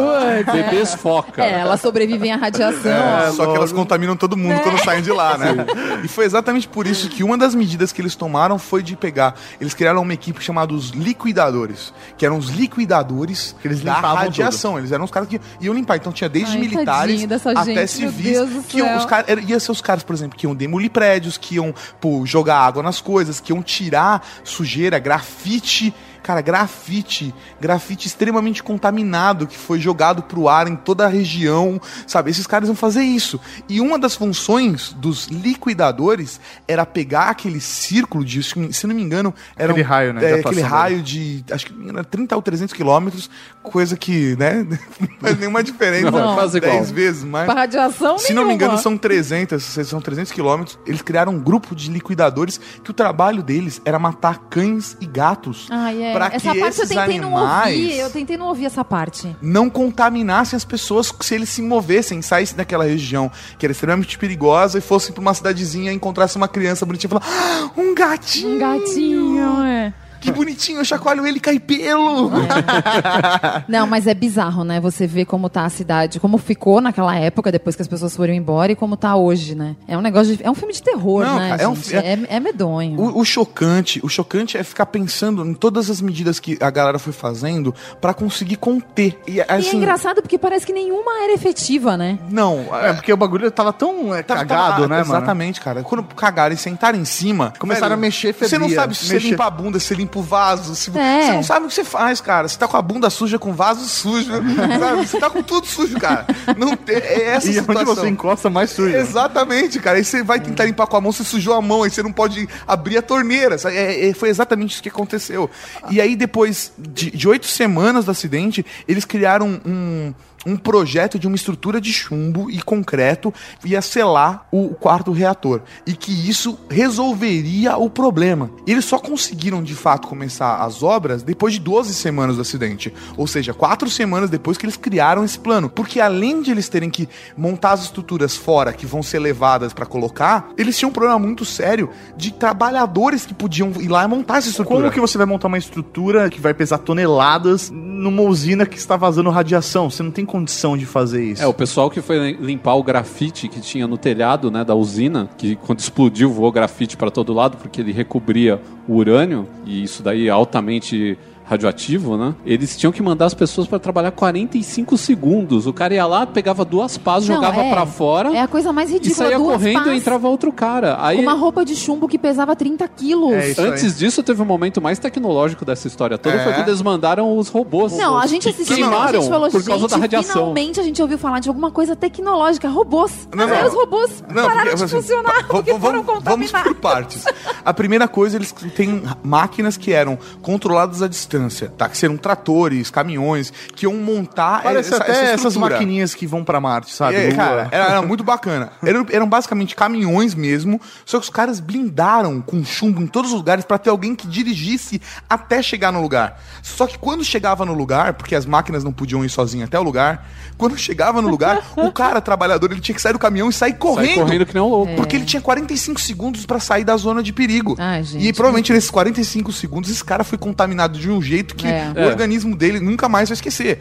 Bebês foca. É, elas sobrevivem à radiação. É, só que elas contaminam todo mundo quando saem de lá, né? E foi exatamente por isso que uma das medidas que eles tomaram foi de pegar. Eles criaram uma equipe chamada os liquidadores, que eram os liquidadores Que eles da radiação. Eles eram os caras que iam limpar. Então tinha desde Ai, militares até gente, civis. Que iam, os caras, era- ia ser os caras, por exemplo, que iam demolir prédios, que iam pô, jogar água nas coisas, que iam tirar sujeira, grafite. Cara, grafite, grafite extremamente contaminado que foi jogado pro ar em toda a região, sabe? Esses caras iam fazer isso. E uma das funções dos liquidadores era pegar aquele círculo de, se não me engano, era Aquele raio, né, de É, aquele raio de, acho que era 30 ou 300 quilômetros, coisa que, né, não faz nenhuma diferença. Não, faz igual. 10 vezes mais. Pra radiação Se não me engano, são 300, são 300 quilômetros. Eles criaram um grupo de liquidadores que o trabalho deles era matar cães e gatos. Ai, é. Pra que essa parte eu esses tentei não animais ouvir. Eu tentei não ouvir essa parte. não contaminassem as pessoas se eles se movessem, saíssem daquela região que era extremamente perigosa e fossem pra uma cidadezinha e encontrassem uma criança bonitinha e falar: "Ah, um gatinho! Um gatinho, é. Que bonitinho, eu chacoalho ele cai pelo! Não, mas é bizarro, né? Você vê como tá a cidade, como ficou naquela época, depois que as pessoas foram embora, e como tá hoje, né? É um negócio de, É um filme de terror, Não, né? cara, é um é, é medonho. O, o chocante, o chocante é ficar pensando em todas as medidas que a galera foi fazendo pra conseguir conter. E, E é assim, engraçado porque parece que nenhuma era efetiva, né? Não, É, porque o bagulho tava tão é, Tava- cagado, tava- né, mano? Exatamente, cara. Quando cagaram e sentaram em cima. Começaram a mexer, Você não fedia. sabe se você Mexer. limpa a bunda, se você limpa o vaso. Se... É. Você não sabe o que você faz, cara. Você tá com a bunda suja, com o vaso sujo. sabe? Você tá com tudo sujo, cara. Não tem... É essa E situação. onde você encosta mais sujo. Exatamente, cara. Aí você vai tentar limpar com a mão, você sujou a mão, aí você não pode abrir a torneira. É, é, foi exatamente isso que aconteceu. E aí, depois de de oito semanas do acidente, eles criaram um. Um projeto de uma estrutura de chumbo e concreto ia selar o quarto reator. E que isso resolveria o problema. Eles só conseguiram de fato começar as obras depois de 12 semanas do acidente. Ou seja, quatro semanas depois que eles criaram esse plano. Porque além de eles terem que montar as estruturas fora que vão ser levadas para colocar, eles tinham um problema muito sério de trabalhadores que podiam ir lá e montar essa estrutura. Como que você vai montar uma estrutura que vai pesar toneladas numa usina que está vazando radiação? Você não tem condição de fazer isso. É, o pessoal que foi limpar o grafite que tinha no telhado, né, da usina, que quando explodiu voou grafite para todo lado porque ele recobria o urânio e isso daí é altamente radioativo, né? Eles tinham que mandar as pessoas para trabalhar 45 segundos. O cara ia lá, pegava duas pás, Não, jogava é. pra fora É a coisa mais e ridícula. saía duas correndo pás e entrava outro cara. Aí com uma roupa de chumbo que pesava 30 quilos. É isso aí. Antes disso, teve um momento mais tecnológico dessa história toda, É. foi quando eles mandaram os robôs. Não, a gente assistiu, a gente falou, por causa gente, da radiação. finalmente a gente ouviu falar de alguma coisa tecnológica, robôs. Não, não. os robôs Não, pararam porque, de assim, funcionar porque va- foram vamos, vamos contaminados. por partes. A primeira coisa, eles têm máquinas que eram controladas à distância, tá? Que seriam tratores, caminhões, que iam montar Parece essa, até essa essas maquininhas que vão pra Marte, sabe? É, cara, era, era muito bacana. Eram, eram basicamente caminhões mesmo, só que os caras blindaram com chumbo em todos os lugares pra ter alguém que dirigisse até chegar no lugar. Só que quando chegava no lugar, porque as máquinas não podiam ir sozinhas até o lugar, quando chegava no lugar, o cara trabalhador ele tinha que sair do caminhão e sair correndo. Sai correndo que nem um louco. Porque ele tinha 45 segundos pra sair da zona de perigo. Ai, gente, e provavelmente nesses 45 segundos esse cara foi contaminado de um jeito que É. o É. organismo dele nunca mais vai esquecer.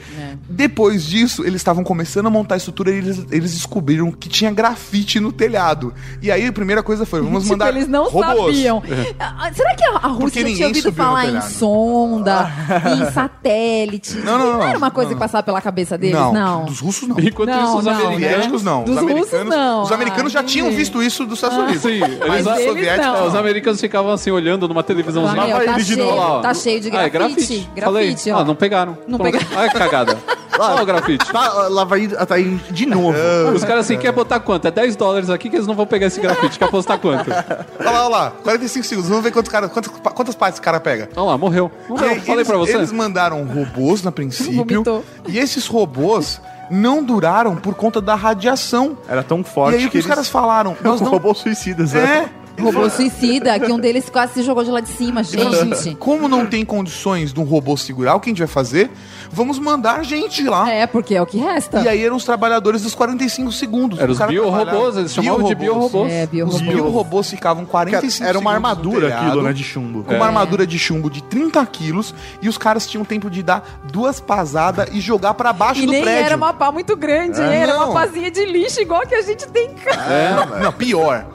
Depois disso, eles estavam começando a montar a estrutura e eles, eles descobriram que tinha grafite no telhado. E aí a primeira coisa foi, vamos Tipo, mandar eles não robôs. sabiam. Ah, Será que a, Rússia tinha ouvido falar em sonda, em satélite? Não, não, não. era uma coisa que passava pela cabeça deles? Não, Não. dos russos não. Enquanto Não, isso, os não, Soviéticos não. Dos os russos, americanos, não. Os americanos Ah, já tinham entendi. visto isso dos Estados Unidos. Sim, Mas eles- soviéticos não. É, os americanos ficavam assim olhando numa televisãozinha. Vai tá de cheio, de Ah, é grafite. Falei. Grafite, ó. Ah, não pegaram. Não Pronto. pegaram. Ai, cagada. Olha o grafite. Tá, lá vai tá aí de novo. Os caras assim, quer botar quanto? É 10 dólares aqui que eles não vão pegar esse grafite. Quer apostar quanto? Olha lá, olha lá. 45 segundos. Vamos ver quantos cara, quantas, quantas partes esse cara pega. Olha lá, morreu. Morreu. E aí, Falei eles, pra você. Eles mandaram robôs na princípio. E esses robôs não duraram por conta da radiação. Era tão E forte aí o que os eles... caras falaram? Nós não... Robôs suicidas, né? É. Robô suicida, que um deles quase se jogou de lá de cima, gente. Como não tem condições de um robô segurar, o que a gente vai fazer? Vamos mandar gente lá. É, porque é o que resta. E aí eram os trabalhos dos 45 segundos. Eram os trabalhava- eles chamavam de biorrobôs. É, Os biorrobô. biorobôs ficavam 45 Era uma segundos armadura telhado, aquilo, né, de chumbo. Com uma armadura de chumbo de 30 quilos e os caras tinham tempo de dar duas pasadas e jogar pra baixo E do nem prédio. era uma pá muito grande, É. era Não. uma pazinha de lixo igual que a gente tem em casa. Não, não, pior.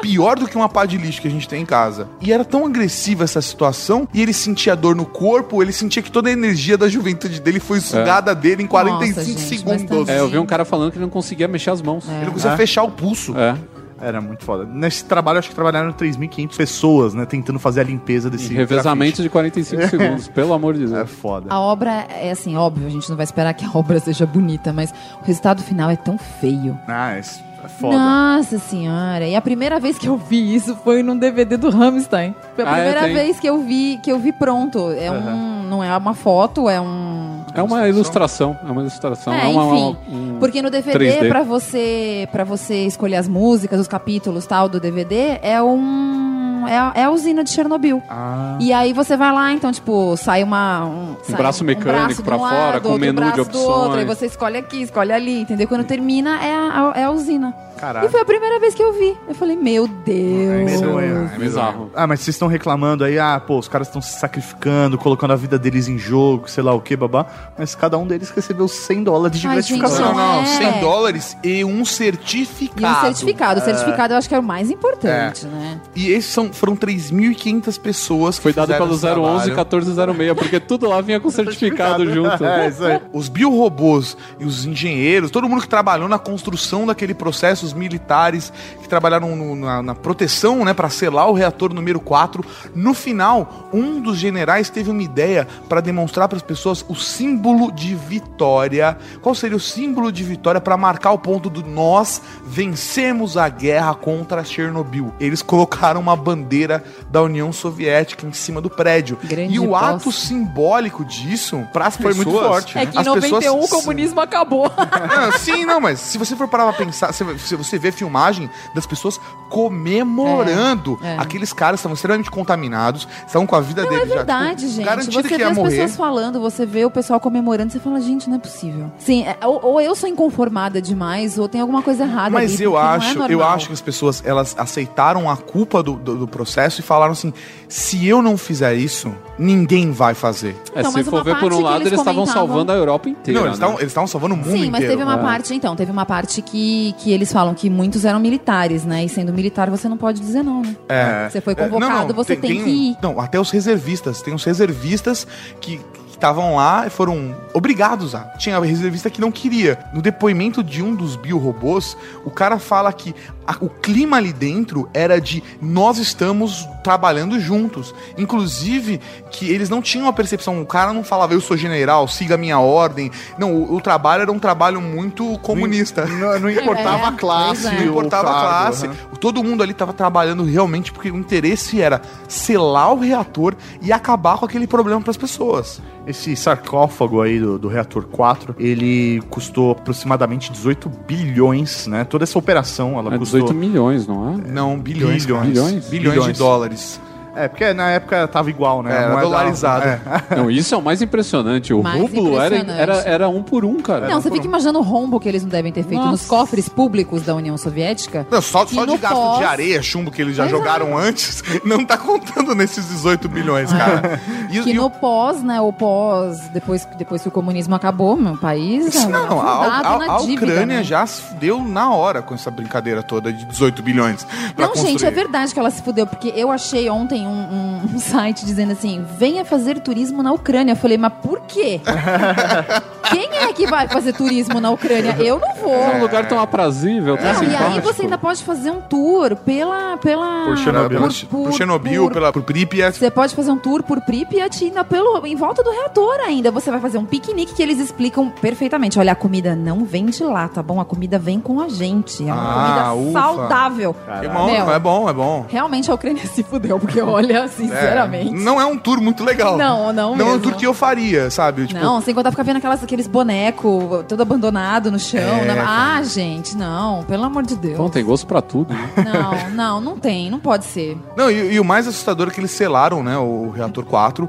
Pior do que uma pá de lixo que a gente tem em casa. E era tão agressiva essa situação, e ele sentia dor no corpo, ele sentia que toda a energia da juventude dele foi sugada dele em 45 Nossa, gente, segundos. É, eu vi um cara falando que ele não conseguia mexer as mãos. Ele não conseguia fechar o pulso. É. Era muito foda. Nesse trabalho, acho que trabalharam 3.500 pessoas, né? Tentando fazer a limpeza desse Revezamento de 45 segundos, pelo amor de grafite. É Deus. foda. A obra é assim, óbvio, a gente não vai esperar que a obra seja bonita, mas o resultado final é tão feio. Ah, isso é foda. Nossa senhora! E a primeira vez que eu vi isso foi num DVD do Rammstein. Foi a Ah, é, primeira tem. vez que eu vi que eu vi pronto. É um, não é uma foto, é um É uma ilustração. É uma ilustração. É, uma, enfim. um- Porque no DVD, 3D. pra você, pra você escolher as músicas, os capítulos tal do DVD, é um. É a, é a usina de Chernobyl. Ah. E aí você vai lá, então, tipo, sai uma. Um, sai braço mecânico de pra um fora, com outro menu de braço do outro, opções. aí você escolhe aqui, escolhe ali, entendeu? Quando termina, é a, a- é a usina. Caralho. E foi a primeira vez que eu vi. Eu falei, meu Deus. medonho. É bizarro. Ah, mas vocês estão reclamando aí, ah, pô, os caras estão se sacrificando, colocando a vida deles em jogo, sei lá o que, babá. Mas cada um deles recebeu 100 dólares de Ai, gratificação. gente, Não, não, É. 100 dólares e um E certificado. um certificado. O certificado eu acho que era o mais importante, né? E esses são, foram 3.500 pessoas que Foi dado pelo esse 011 trabalho. 1406, porque tudo lá vinha com certificado junto. É, isso aí. Os biorobôs e os engenheiros, todo mundo que trabalhou na construção daquele processo, os militares que trabalharam no- na, na proteção, né, para selar o reator número 4. No final, um dos generais teve uma ideia para demonstrar para as pessoas o símbolo de vitória. Qual seria o símbolo de vitória para marcar o ponto do nós vencemos a guerra contra Chernobyl? Eles colocaram uma bandeira da União Soviética em cima do prédio. Grande e o bosta. ato simbólico disso para as Foi pessoas muito forte, É que em as 91 pessoas- o comunismo acabou. Não, sim, não, mas se você for parar pra pensar, se se você vê filmagem das pessoas comemorando, É, é. aqueles caras estavam extremamente contaminados, estavam com a vida Não, deles é verdade, já tipo, gente. Você que vê as morrer. pessoas falando, você vê o pessoal comemorando, você fala, gente, não é possível. Sim, é- ou, ou eu sou inconformada demais, ou tem alguma coisa errada Mas ali, eu é acho, eu normal. acho que as pessoas elas aceitaram a culpa do, do, do processo e falaram assim: se eu não fizer isso, ninguém vai fazer. É, Então, se mas for uma ver por parte um lado, eles eles estavam comentavam- salvando a Europa inteira. não, eles né? estavam estavam salvando o mundo Sim, mas inteiro. teve uma É. parte, então, teve uma parte que, que eles falam que muitos eram militares, né? E sendo militar, você não pode dizer não, né? É. Você foi É, convocado, você tem, que ir. Não, até os reservistas. Tem os reservistas que que estavam lá e foram obrigados a. Tinha reservista que não queria. No depoimento de um dos biorobôs, o cara fala que a- o clima ali dentro era de nós estamos trabalhando juntos. Inclusive, que eles não tinham a percepção, o cara não falava eu sou general, siga a minha ordem. Não, o, o trabalho era um trabalho muito comunista. Não, não importava É, a classe. é. Não importava a classe. aham. Todo mundo ali estava trabalhando realmente porque o interesse era selar o reator e acabar com aquele problema para as pessoas. Esse sarcófago aí do, do reator 4, ele custou aproximadamente 18 bilhões, né? Toda essa operação, ela É custou... 18 milhões, não é? Não, bilhões. Bilhões. cara. Bilhões? Bilhões de Bilhões. dólares. É, porque na época tava igual, né? Era A moeda- dolarizado. É. Não, isso é o mais impressionante. O Mais rublo era, impressionante. era, era um por um, cara. Não, você fica imaginando o rombo que eles não devem ter feito nos Nossa. cofres públicos da União Soviética. Não, só, só de gasto pós- de areia, chumbo que eles já é. jogaram antes, não tá contando nesses 18 bilhões, cara. E, Que e o- no pós, né, o pós, depois, depois que o comunismo acabou, meu país é Não, a, a- a dívida, Ucrânia né? já se fudeu na hora com essa brincadeira toda de 18 bilhões. Não, gente, construir. é verdade que ela se fudeu, porque eu achei ontem um, um- um site dizendo assim: venha fazer turismo na Ucrânia. Eu falei, mas por quê? Quem é que vai fazer turismo na Ucrânia? Eu não vou. É um lugar tão aprazível, tão Não, e aí você ainda pode fazer um tour pela. pela Por Chernobyl. Por- pro por- Chernobyl, por- pela, pro Pripyat. Você pode fazer um tour por Pripyat ainda pelo, em volta do reator ainda. Você vai fazer um piquenique que eles explicam perfeitamente. Olha, a comida não vem de lá, tá bom? A comida vem com a gente. É uma Ah, comida ufa. saudável. É bom, Meu, é bom, é bom. Realmente a Ucrânia se fudeu, porque olha, É, sinceramente. não é um tour muito legal. Não, não Não é um mesmo. tour que eu faria, sabe? Tipo, Não, sem contar ficar vendo aquelas, aqueles bonecos todo abandonado no chão. É, né? cara. Ah, gente, não, pelo amor de Deus. Bom, tem gosto pra tudo. né? Não, não, não tem, não pode ser. Não, e, e o mais assustador é que eles selaram, né, o reator 4,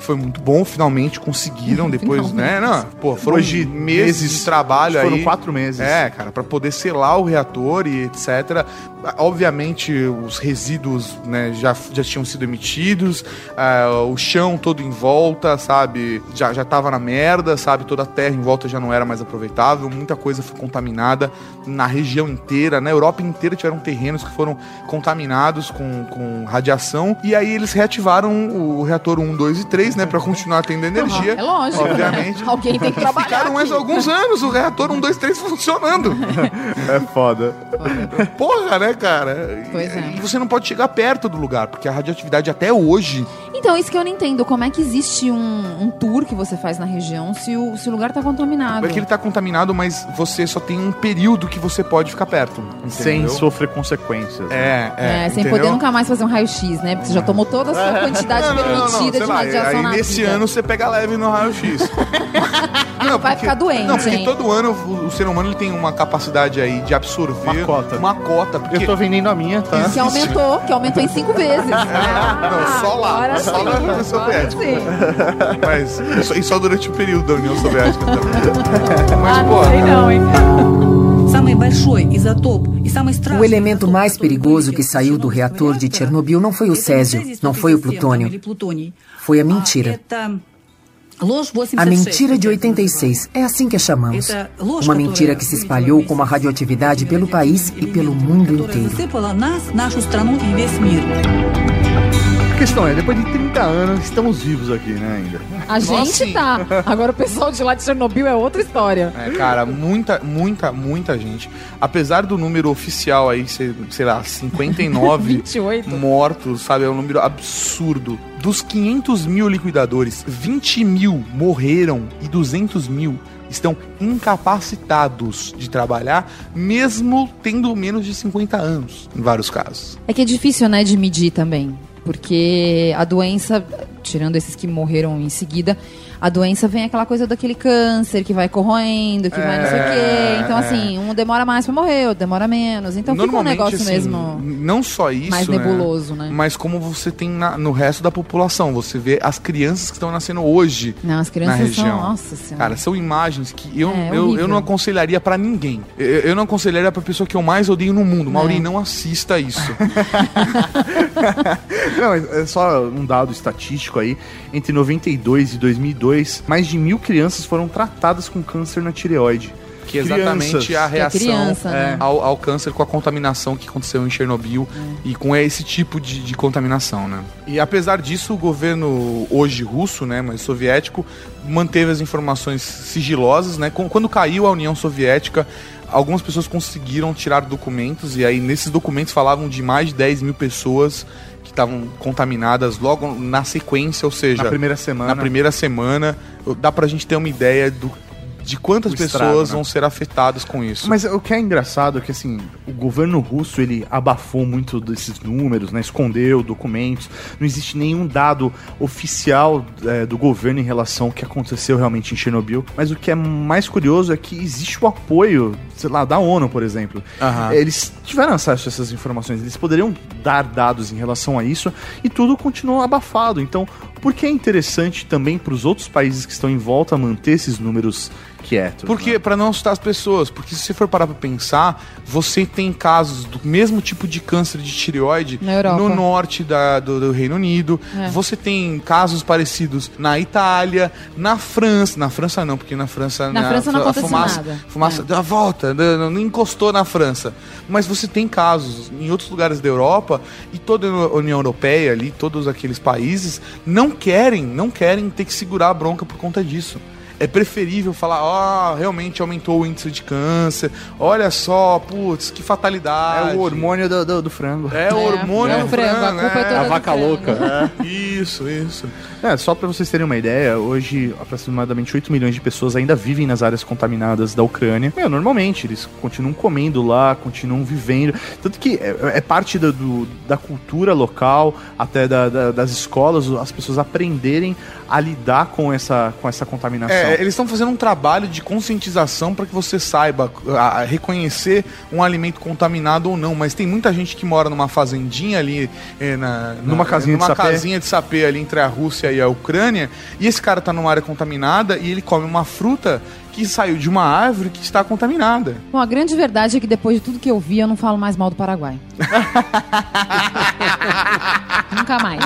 que foi muito bom, finalmente conseguiram depois, né? Não, pô, foram Depois de meses, meses, de trabalho foram aí. quatro meses. É, cara, pra poder selar o reator e etc. Obviamente, os resíduos, né, já, já tinham sido emitidos, ah, o chão todo em volta, sabe, já, já tava na merda, sabe, toda a terra em volta já não era mais aproveitável, muita coisa foi contaminada na região inteira, na Europa inteira tiveram terrenos que foram contaminados com, com radiação, e aí eles reativaram o reator 1, 2 e 3, né, pra continuar tendo energia. É lógico. Obviamente. Alguém tem que trabalhar. Ficaram mais aqui. alguns anos o reator 1, 2, 3 funcionando. É foda. Porra, né, cara? Pois é. E você não pode chegar perto do lugar, porque a radioatividade até hoje. Então, isso que eu não entendo. Como é que existe um, um tour que você faz na região se o, se o lugar tá contaminado? É que ele tá contaminado, mas você só tem um período que você pode ficar perto. Sem entendeu? sofrer consequências. né? É, é. É, sem entendeu? poder nunca mais fazer um raio-x, né? Porque você já tomou toda a sua quantidade Não, não, não, não, permitida sei de lá, radiação Na nesse vida. ano você pega leve no raio-x. Não, vai ficar doente, Não, porque hein? todo ano o, o ser humano ele tem uma capacidade aí de absorver Uma cota. Uma cota porque Eu tô vendendo a minha, tá? Que aumentou, que aumentou em cinco vezes. Não, só lá. Agora só sim, na União Soviética. sim. Mas e só durante o período da União Soviética também. Mas, Ah, pô, não sei não, hein? O elemento mais perigoso que saiu do reator de Chernobyl não foi o césio, não foi o plutônio. Foi a mentira. A mentira de 86, é assim que a chamamos. Uma mentira que se espalhou como a radioatividade pelo país e pelo mundo inteiro questão é, depois de 30 anos, estamos vivos aqui, né, ainda. A gente sim. tá. Agora o pessoal de lá de Chernobyl é outra história. É, cara, muita, muita, muita gente. Apesar do número oficial aí ser, sei lá, 59 28. mortos, sabe? É um número absurdo. Dos 500 mil liquidadores, 20 mil morreram e 200 mil estão incapacitados de trabalhar, mesmo tendo menos de 50 anos, em vários casos. É que é difícil, né, de medir também. Porque a doença, tirando esses que morreram em seguida, a doença vem aquela coisa daquele câncer que vai corroendo, que vai não sei o quê. Então, é. assim, um demora mais pra morrer, outro demora menos. Então fica um negócio assim, mesmo Não só isso. mais nebuloso, né? Mas como você tem na- no resto da população. Você vê as crianças que estão nascendo hoje. Não, as na crianças são. região. Nossa senhora. Cara, são imagens que eu, É, eu, eu não aconselharia pra ninguém. Eu, eu não aconselharia pra pessoa que eu mais odeio no mundo. Mauri, É. não assista isso. Não, é só um dado estatístico aí. Entre 92 e 2002, mais de mil crianças foram tratadas com câncer na tireoide. Que é exatamente Crianças. a reação criança, né? ao, ao câncer com a contaminação que aconteceu em Chernobyl e com esse tipo de, de contaminação, né? E apesar disso, o governo hoje russo, né, mas soviético, manteve as informações sigilosas, né? Quando caiu a União Soviética, algumas pessoas conseguiram tirar documentos e aí nesses documentos falavam de mais de 10 mil pessoas que estavam contaminadas logo na sequência, ou seja, Na primeira semana. na primeira semana, dá pra gente ter uma ideia do, de quantas O pessoas estrago, né? vão ser afetadas com isso. Mas o que é engraçado é que assim, o governo russo ele abafou muito desses números, né? Escondeu documentos. Não existe nenhum dado oficial é, do governo em relação ao que aconteceu realmente em Chernobyl. Mas o que é mais curioso é que existe o apoio, sei lá, da ONU, por exemplo. Aham. Eles tiveram acesso a essas informações. Eles poderiam dar dados em relação a isso e tudo continuou abafado. Então, por que é interessante também para os outros países que estão em volta manter esses números quietos? Porque né? para não assustar as pessoas, porque se você for parar para pensar, você tem casos do mesmo tipo de câncer de tireoide Na no norte da- do, do Reino Unido. É. Você tem casos parecidos na Itália, na França, na França não, porque na França Na França não a aconteceu fumaça, nada. fumaça É. deu a volta, não, não encostou na França. Mas você tem casos em outros lugares da Europa e toda a União Europeia ali, todos aqueles países não querem, não querem ter que segurar a bronca por conta disso. É preferível falar, ó, realmente aumentou o índice de câncer, olha só, putz, que fatalidade. É o hormônio do, do, do frango. É, o hormônio é o do frango, a culpa é toda A do vaca louca. Isso, isso. É, só pra vocês terem uma ideia, hoje aproximadamente 8 milhões de pessoas ainda vivem nas áreas contaminadas da Ucrânia. Meu, normalmente, eles continuam comendo lá, continuam vivendo. Tanto que é, é parte da, do- da cultura local, até da- da- das escolas, as pessoas aprenderem a lidar com essa, com essa contaminação. É, eles estão fazendo um trabalho de conscientização para que você saiba a- a reconhecer um alimento contaminado ou não. Mas tem muita gente que mora numa fazendinha ali, eh, na, na- Numa casinha de numa sapé. casinha de sapê ali entre a Rússia e a Ucrânia, e esse cara tá numa área contaminada e ele come uma fruta que saiu de uma árvore que está contaminada. Bom, a grande verdade é que depois de tudo que eu vi, eu não falo mais mal do Paraguai. Nunca mais.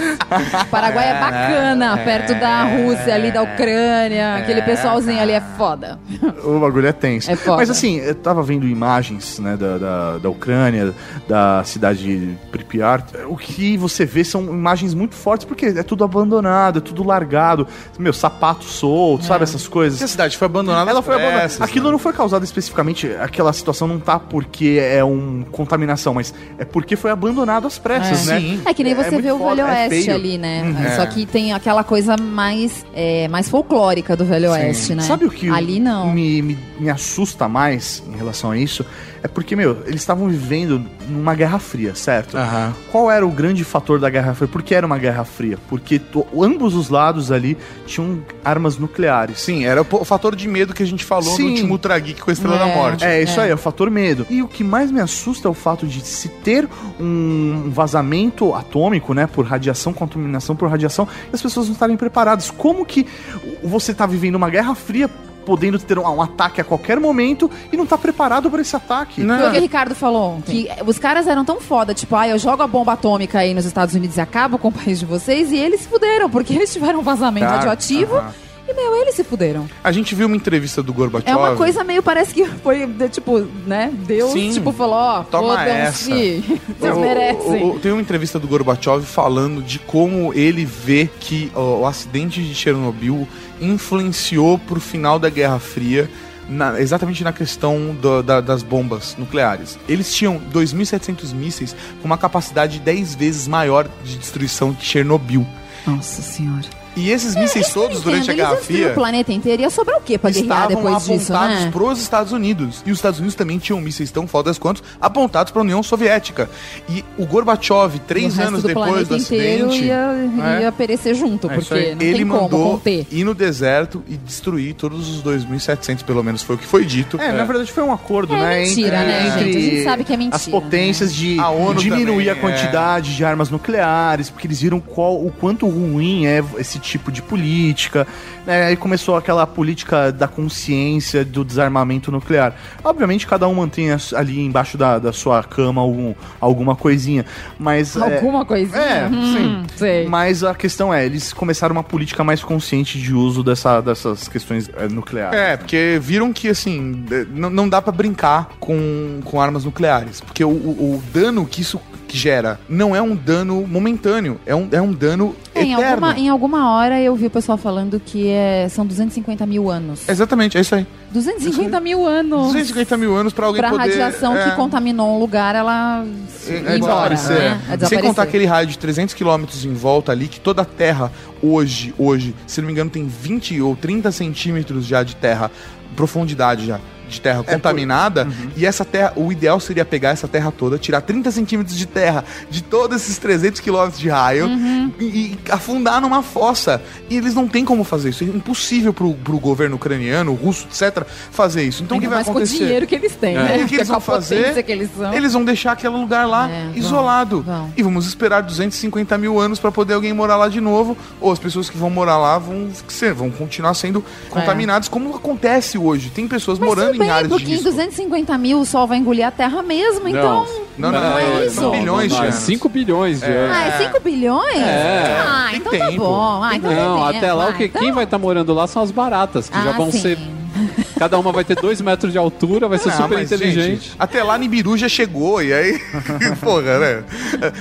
O Paraguai é bacana, perto da Rússia, ali da Ucrânia. Aquele pessoalzinho ali é foda. O bagulho é tenso. É foda. Mas assim, eu tava vendo imagens né, da, da, da Ucrânia, da cidade de Pripyat. O que você vê são imagens muito fortes, porque é tudo abandonado, é tudo largado. Meu, sapato solto, sabe essas coisas? Essa cidade foi abandonada Ela foi abandonada. pressas, Aquilo né? não foi causado especificamente, aquela situação não tá porque é um contaminação, mas é porque foi abandonado às pressas, é. né? É que nem você muito vê o foda, Velho é Oeste ali, né? Uhum. Só É. que tem aquela coisa mais, é, mais folclórica do Velho Oeste, né? Sabe o que Ali não. Me, me, me assusta mais em relação a isso? É porque, meu, eles estavam vivendo numa Guerra Fria, certo? Aham. Qual era o grande fator da Guerra Fria? Por que era uma Guerra Fria? Porque ambos os lados ali tinham armas nucleares. Sim, era o, fator de medo que a gente falou Sim. no último Ultra Geek com a Estrela da Morte. É, isso aí, é o fator medo. E o que mais me assusta é o fato de se ter um vazamento atômico, né, por radiação, contaminação por radiação, e as pessoas não estarem preparadas. Como que você tá vivendo uma guerra fria, podendo ter um, um ataque a qualquer momento e não tá preparado para esse ataque? Foi o que o Ricardo falou ontem. Que os caras eram tão foda, tipo, ah, eu jogo a bomba atômica aí nos Estados Unidos e acabo com o país de vocês, e eles se fuderam, porque eles tiveram um vazamento Tá, radioativo. E, meu, eles se fuderam. A gente viu uma entrevista do Gorbachev. É uma coisa meio, parece que foi, de, tipo, né? Deus, Sim. tipo, falou, ó, Toma essa. Vocês merecem. o- tem uma entrevista do Gorbachev falando de como ele vê que ó, o acidente de Chernobyl influenciou pro final da Guerra Fria. na- exatamente na questão do- da- das bombas nucleares. Eles tinham 2.700 mísseis com uma capacidade 10 vezes maior de destruição que Chernobyl. Nossa senhora. E esses mísseis todos durante a Guerra Fria o planeta inteiro. Ia sobrar o quê pra guerrear estavam depois disso, apontados né? pros Estados Unidos. E os Estados Unidos também tinham mísseis tão fodas quanto apontados para a União Soviética. E o Gorbachev, três o anos do depois do inteiro acidente, ia, É. ia perecer junto, É porque ele mandou conter. ir no deserto e destruir todos os 2.700, pelo menos foi o que foi dito. É, na verdade foi um acordo, É né? mentira, entre, né, entre gente? A gente sabe que é mentira, As potências de A ONU diminuir também, a quantidade de armas nucleares, porque eles viram qual, o quanto ruim é esse tipo de política. Né? Aí começou aquela política da consciência do desarmamento nuclear. Obviamente, cada um mantém ali embaixo da, da sua cama algum, alguma coisinha, mas... é- Alguma coisinha? É, Hum, sim. sei. Mas a questão é, eles começaram uma política mais consciente de uso dessa, dessas questões é, nucleares. É, porque viram que, assim, não, não dá pra brincar com, com armas nucleares. Porque o, o- o dano que isso gera não é um dano momentâneo, é um, é um dano É, em, eterno. alguma, em alguma hora eu vi o pessoal falando que é, são 250 mil anos. Exatamente, é isso aí. 250 mil anos. 250 mil anos pra alguém Pra poder... radiação é, que contaminou um lugar, ela é, é embora, né? É Sem contar aquele raio de 300 quilômetros em volta ali, que toda a terra hoje, hoje, se não me engano, tem 20 ou 30 centímetros já de terra, profundidade já. De terra contaminada, e essa terra, o ideal seria pegar essa terra toda, tirar 30 centímetros de terra de todos esses 300 quilômetros de raio e, e afundar numa fossa. E eles não têm como fazer isso. É impossível pro, pro governo ucraniano, russo, etc., fazer isso. Então o que vai mais com o acontecer? dinheiro que eles têm, É. né? O que eles a vão fazer? que eles são. Eles vão deixar aquele lugar lá É, vão, isolado. vão. E vamos esperar 250 mil anos para poder alguém morar lá de novo. Ou as pessoas que vão morar lá vão, ser, vão continuar sendo contaminadas, como acontece hoje. Tem pessoas Mas morando tudo bem, porque em risco. 250 mil o sol vai engolir a terra mesmo, então... Não, não, não, não, é isso. bilhões de é anos. 5 bilhões de anos. Ah, é 5 bilhões? É. Ah, Tem então tá bom. Ah, então Não, até lá o que, então- quem vai estar morando lá são as baratas, que já Ah, vão sim. ser Cada uma vai ter dois metros de altura, vai ser Ah, super mas, inteligente. gente, até lá Nibiru já chegou, e aí. Porra, né?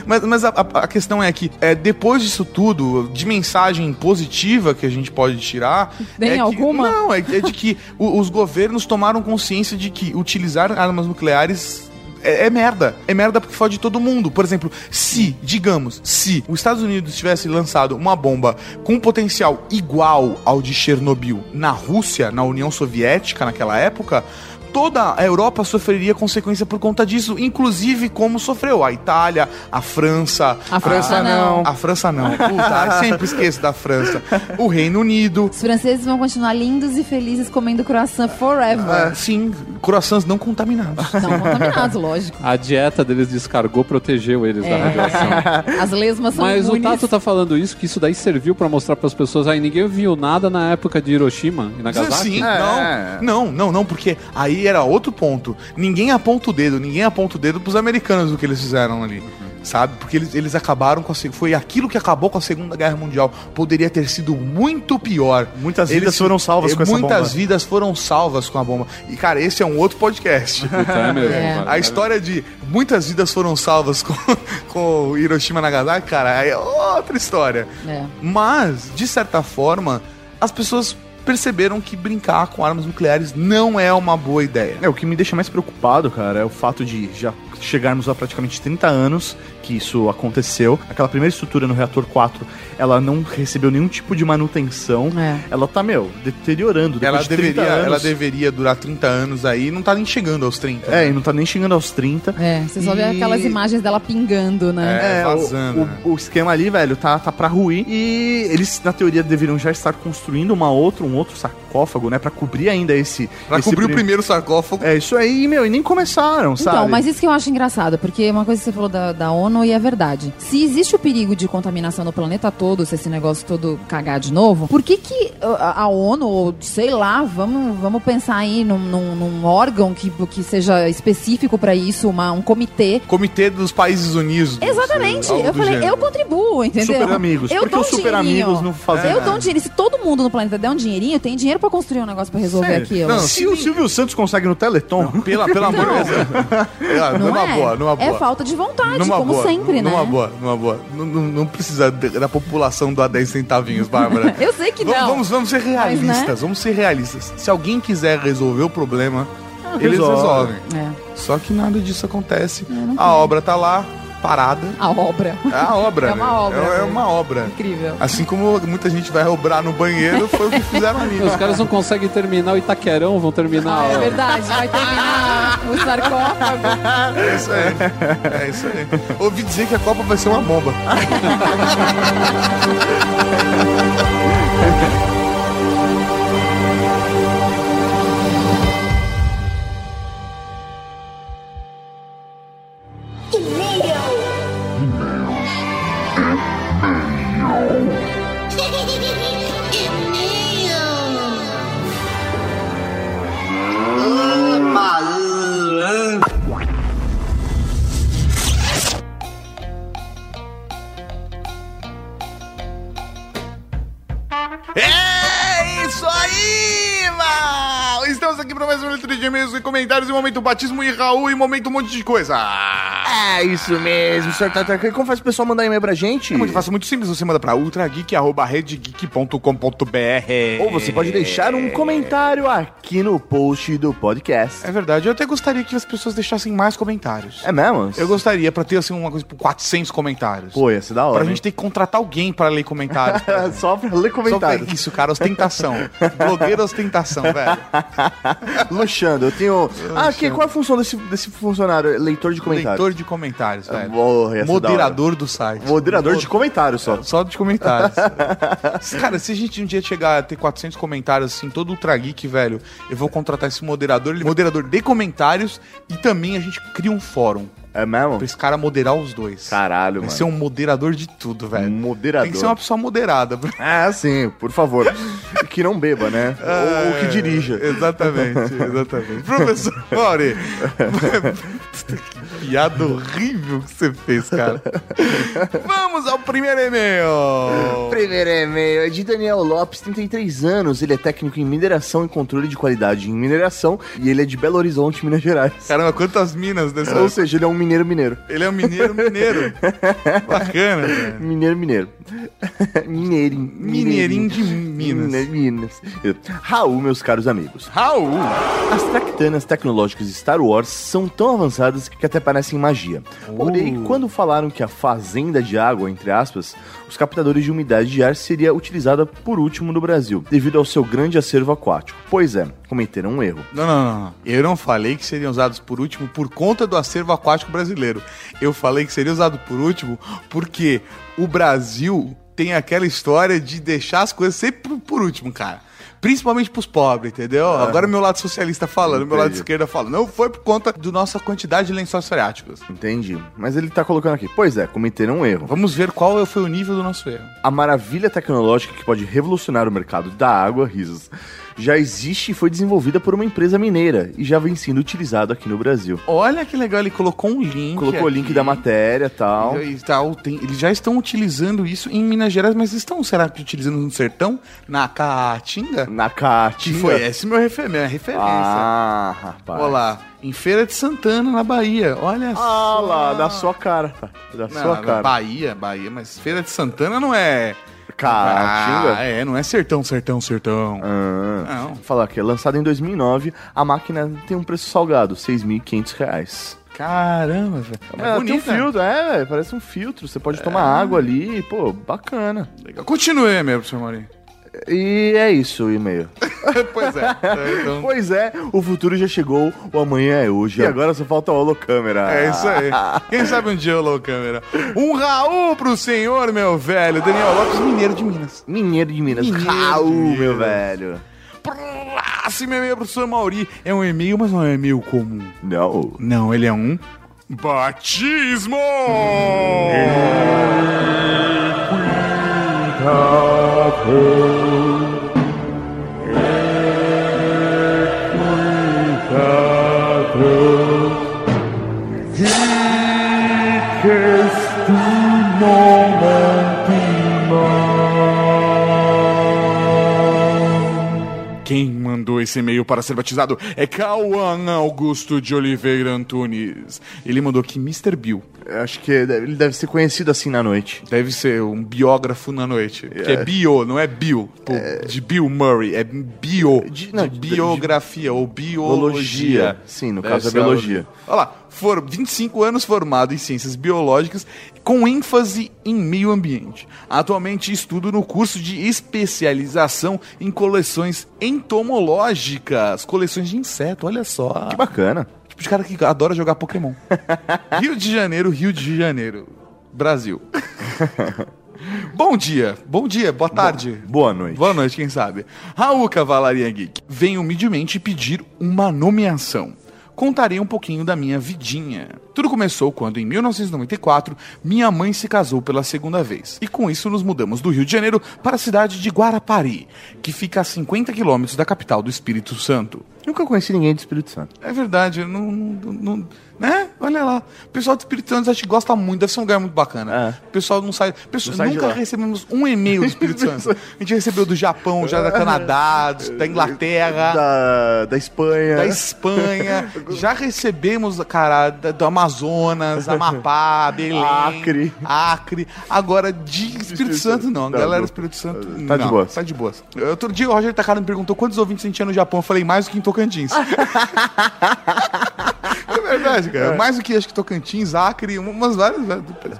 Mas, mas a, a- questão é que, é, depois disso tudo, de mensagem positiva que a gente pode tirar. Tem é que- alguma? não, é, é de que os governos tomaram consciência de que utilizar armas nucleares. É, é merda. É merda porque fode todo mundo. Por exemplo, se, digamos, se os Estados Unidos tivesse lançado uma bomba com um potencial igual ao de Chernobyl na Rússia, na União Soviética naquela época, toda a Europa sofreria consequência por conta disso, inclusive como sofreu a Itália, a França. A França não. A França não. Puta, eu sempre esqueço da França. O Reino Unido. Os franceses vão continuar lindos e felizes comendo croissant forever. Ah, sim, croissants não contaminados. Não contaminados, lógico. A dieta deles descargou, protegeu eles da É. radiação. As lesmas são Mas o imunes. Tato tá falando isso, que isso daí serviu pra mostrar pras pessoas. Aí ninguém viu nada na época de Hiroshima e Nagasaki. Sim, É. não, não, não, não, porque aí era outro ponto. Ninguém aponta o dedo, ninguém aponta o dedo pros americanos do que eles fizeram ali. Sabe? Porque eles, eles acabaram com a. Foi aquilo que acabou com a Segunda Guerra Mundial. Poderia ter sido muito pior. Muitas vidas foram salvas eh, com essa Muitas bomba. vidas foram salvas com a bomba. E, cara, esse é um outro podcast. É mesmo, É. A história de muitas vidas foram salvas com, com Hiroshima e Nagasaki, cara, é outra história. É. Mas, de certa forma, as pessoas perceberam que brincar com armas nucleares não é uma boa ideia. É, o que me deixa mais preocupado, cara, é o fato de já chegarmos a praticamente 30 anos que isso aconteceu. Aquela primeira estrutura no reator 4, ela não recebeu nenhum tipo de manutenção. É. Ela tá, meu, deteriorando. Depois Ela de 30 deveria, anos. ela deveria durar 30 anos aí, não tá nem chegando aos 30. É, e não tá nem chegando aos 30. É, você só vê E- aquelas imagens dela pingando, né? É, o- vazando, o, né? o esquema ali, velho, tá, tá pra ruir. E eles, na teoria, deveriam já estar construindo uma outra, um outro sarcófago, né? Pra cobrir ainda esse. Pra esse cobrir o prim- primeiro sarcófago. É isso aí, meu, e nem começaram, sabe? Então, mas isso que eu acho engraçado, porque uma coisa que você falou da, da ONU e é verdade. Se existe o perigo de contaminação no planeta todo, se esse negócio todo cagar de novo, por que que a, a ONU, ou sei lá, vamos, vamos pensar aí num, num- num órgão que, que seja específico pra isso, uma, um comitê. Comitê dos Países Unidos. Exatamente. Eu falei, gênero. eu contribuo, entendeu? Super amigos. Eu Por que dou os um super dinheirinho. amigos não fazem Eu nada? dou um dinheiro. Se todo mundo no planeta der um dinheirinho, tem dinheiro pra construir um negócio pra resolver Sério? aquilo. Não, Se o Silvio Santos consegue no Teleton. Pela, pelo amor de Deus. É, Não numa é? boa, numa boa. É falta de vontade, Numa como boa, sempre, né? Numa boa, numa boa. Não, não, não precisa da população doar 10 centavinhos, Bárbara. Eu sei que Vamos- não. Vamos, vamos ser Mas, realistas, né? vamos ser realistas. Se alguém quiser resolver o problema, eles resolve. resolvem. É, Só que nada disso acontece. não A obra tá lá, parada. a obra. É a obra, É uma né? obra, É, é velho. uma obra. Incrível. Assim como muita gente vai obrar no banheiro, foi o que fizeram ali. Os caras não conseguem terminar o Itaquerão, vão terminar. Ah, é verdade, vai terminar o sarcófago. É isso aí. É isso aí. Ouvi dizer que a Copa vai ser uma bomba. mais um leitura de e-mails e comentários, e momento batismo e Raul, e momento um monte de coisa. É isso mesmo, Sr. Tatarkan. Como faz o pessoal mandar e-mail pra gente? É muito fácil, muito simples. Você manda pra ultrageek.redgeek.com.br Ou você pode deixar um comentário aqui no post do podcast. É verdade, eu até gostaria que as pessoas deixassem mais comentários. É mesmo? Eu gostaria pra ter assim uma coisa tipo 400 comentários. Pô, ia ser da hora. Pra hein? gente ter que contratar alguém pra ler comentários. Só pra ler Só pra comentários. isso, cara, ostentação. Blogueira ostentação, velho. Luxando, eu tenho. Ah, que, qual é a função desse, desse funcionário? Leitor de comentários. Leitor de comentários, velho. Ia ser da hora. Moderador do site. Moderador de comentários só. Só de comentários. Cara, se a gente um dia chegar a ter 400 comentários, assim, todo Ultra Geek, velho, eu vou contratar esse moderador, ele é moderador de comentários e também a gente cria um fórum. É mesmo? Pra esse cara moderar os dois. Caralho, Vai mano. ser um moderador de tudo, velho. moderador. Tem que ser uma pessoa moderada. É, sim, por favor. que não beba, né? Ou, ou que dirija. Exatamente, exatamente. Professor Mauri, que piada horrível que você fez, cara. Vamos ao primeiro e-mail. Primeiro e-mail é de Daniel Lopes, 33 anos. Ele é técnico em mineração e controle de qualidade em mineração e ele é de Belo Horizonte, Minas Gerais. Caramba, quantas minas dessa... Ou seja, ele é um mineiro mineiro. Ele é um mineiro mineiro. Bacana, velho. Mineiro mineiro. Mineirinho. Mineirinho de Minas. Mine- Minas. Raul, meus caros amigos. Raul! As tractanas tecnológicas de Star Wars são tão avançadas que até parecem magia. Porém, Uh. quando falaram que a fazenda de água, entre aspas, os captadores de umidade de ar seria utilizada por último no Brasil, devido ao seu grande acervo aquático. Pois é, cometeram um erro. Não, não, não. Eu não falei que seriam usados por último por conta do acervo aquático brasileiro. Eu falei que seria usado por último porque o Brasil tem aquela história de deixar as coisas sempre por último, cara. Principalmente pros pobres, entendeu? Agora meu lado socialista falando, meu lado Entendi. esquerda falando. Não foi por conta da nossa quantidade de lençóis freáticos. Entendi. Mas ele tá colocando aqui. Pois é, cometeram um erro. Vamos ver qual foi o nível do nosso erro. A maravilha tecnológica que pode revolucionar o mercado da água, risos, já existe e foi desenvolvida por uma empresa mineira e já vem sendo utilizado aqui no Brasil. Olha que legal, ele colocou um link. Colocou o link da matéria e tal. E tal, tem- eles já estão utilizando isso em Minas Gerais, mas estão, será que utilizando no sertão? Na Caatinga? Na Caatinga? Que foi essa minha, refer minha referência. Ah, rapaz. Olha lá, em Feira de Santana, na Bahia. Olha Ah só. lá, da sua cara. Da Não, sua cara. Bahia, Bahia, mas Feira de Santana não é... Caatinga? Ah, é, não é sertão, sertão, sertão. Ah, Não. Vou falar aqui, é lançado em 2009, a máquina tem um preço salgado, 6.500 reais. Caramba, velho. É É, tem um bonita. filtro, é, parece um filtro. Você pode tomar água ali, pô, bacana. Legal. Continue mesmo, professor Maurinho. E é isso o e-mail. pois é. Então, Pois é, o futuro já chegou, o amanhã é hoje. E agora só falta a holocâmera. É isso aí. Quem sabe um dia rolou câmera. Um Raul pro senhor, meu velho. Daniel Lopes, mineiro de Minas. Mineiro de Minas. Mineiro de Raul, Minas. meu velho. Próximo e-mail, professor Mauri. É um e-mail, mas não é um e-mail comum. Não. Não, ele é um batismo! Quem e-mail para ser batizado é Cauã Augusto de Oliveira Antunes. Ele mandou aqui Mr. Bill. Acho que ele deve ser conhecido assim na noite. Deve ser um biógrafo na noite. Que é bio, não é bio. Pô, De Bill Murray. É bio. De, não, biografia ou biologia. Biologia. Sim, no Deve caso é biologia. algo- Olha lá. For 25 anos formado em ciências biológicas com ênfase em meio ambiente. Atualmente estudo no curso de especialização em coleções entomológicas. Coleções de inseto, olha só. Que bacana. Tipo de cara que adora jogar Pokémon. Rio de Janeiro, Rio de Janeiro. Brasil. Bom dia, bom dia, boa tarde. Boa noite. Boa noite, quem sabe. Raul Cavalaria Geek. Venho humildemente pedir uma nomeação. Contarei um pouquinho da minha vidinha. Tudo começou quando, em 1994, minha mãe se casou pela segunda vez. E com isso nos mudamos do Rio de Janeiro para a cidade de Guarapari, que fica a 50 quilômetros da capital do Espírito Santo. Nunca conheci ninguém do Espírito Santo. É verdade, eu não, não, não- né? Olha lá. O pessoal do Espírito Santo a gente gosta muito, deve ser um lugar muito bacana. O pessoal não sai. pessoal- É. Não sai de nunca recebemos um e-mail do Espírito Santo. A gente recebeu do Japão, já da Canadá, da Inglaterra. Da, da Espanha. Da Espanha. Já recebemos, cara, da- do Amazonas, Amapá, Belém. Acre. Acre. Agora, de Espírito Santo, não. A Não, galera do Espírito Santo. Tá de não, boas. Tá de boas. Outro dia o Roger Takara me perguntou quantos ouvintes a gente tinha no Japão. Eu falei, mais do que em Tocantins. é verdade, cara. Mais do que acho que Tocantins, Acre, umas várias,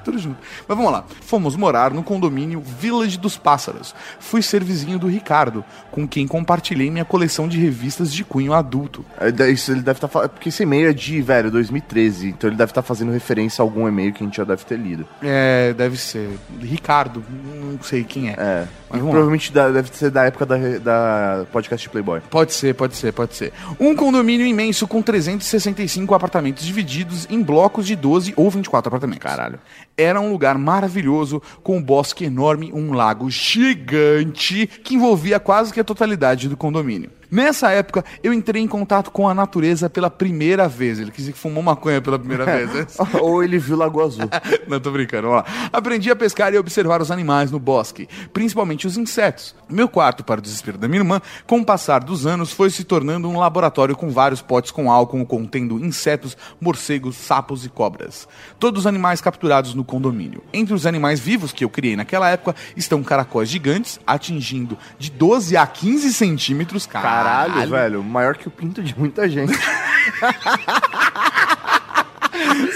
tudo junto. Mas vamos lá. Fomos morar no condomínio Village dos Pássaros. Fui ser vizinho do Ricardo, com quem compartilhei minha coleção de revistas de cunho adulto. É, Isso ele deve estar falando. Porque esse e-mail é de, velho, 2013. Então ele deve estar fazendo referência a algum e-mail que a gente já deve ter lido. É, deve ser. Ricardo, não sei quem é. É. Mas provavelmente da- deve ser da época da, da podcast Playboy. Pode ser, pode ser, pode ser. Um condomínio imenso com 365 apartamentos apartamentos divididos em blocos de 12 ou 24 apartamentos. Caralho. Era um lugar maravilhoso, com um bosque enorme, um lago gigante que envolvia quase que a totalidade do condomínio. Nessa época, eu entrei em contato com a natureza pela primeira vez. Ele quis dizer que fumou maconha pela primeira vez. né? Ou ele viu Lagoa Azul. Não, tô brincando, lá. Aprendi a pescar e observar os animais no bosque, principalmente os insetos. Meu quarto, para o desespero da minha irmã, com o passar dos anos, foi se tornando um laboratório com vários potes com álcool contendo insetos, morcegos, sapos e cobras. Todos os animais capturados no condomínio. Entre os animais vivos que eu criei naquela época estão caracóis gigantes, atingindo de 12 a 15 centímetros. Caralho, velho. Maior que o pinto de muita gente.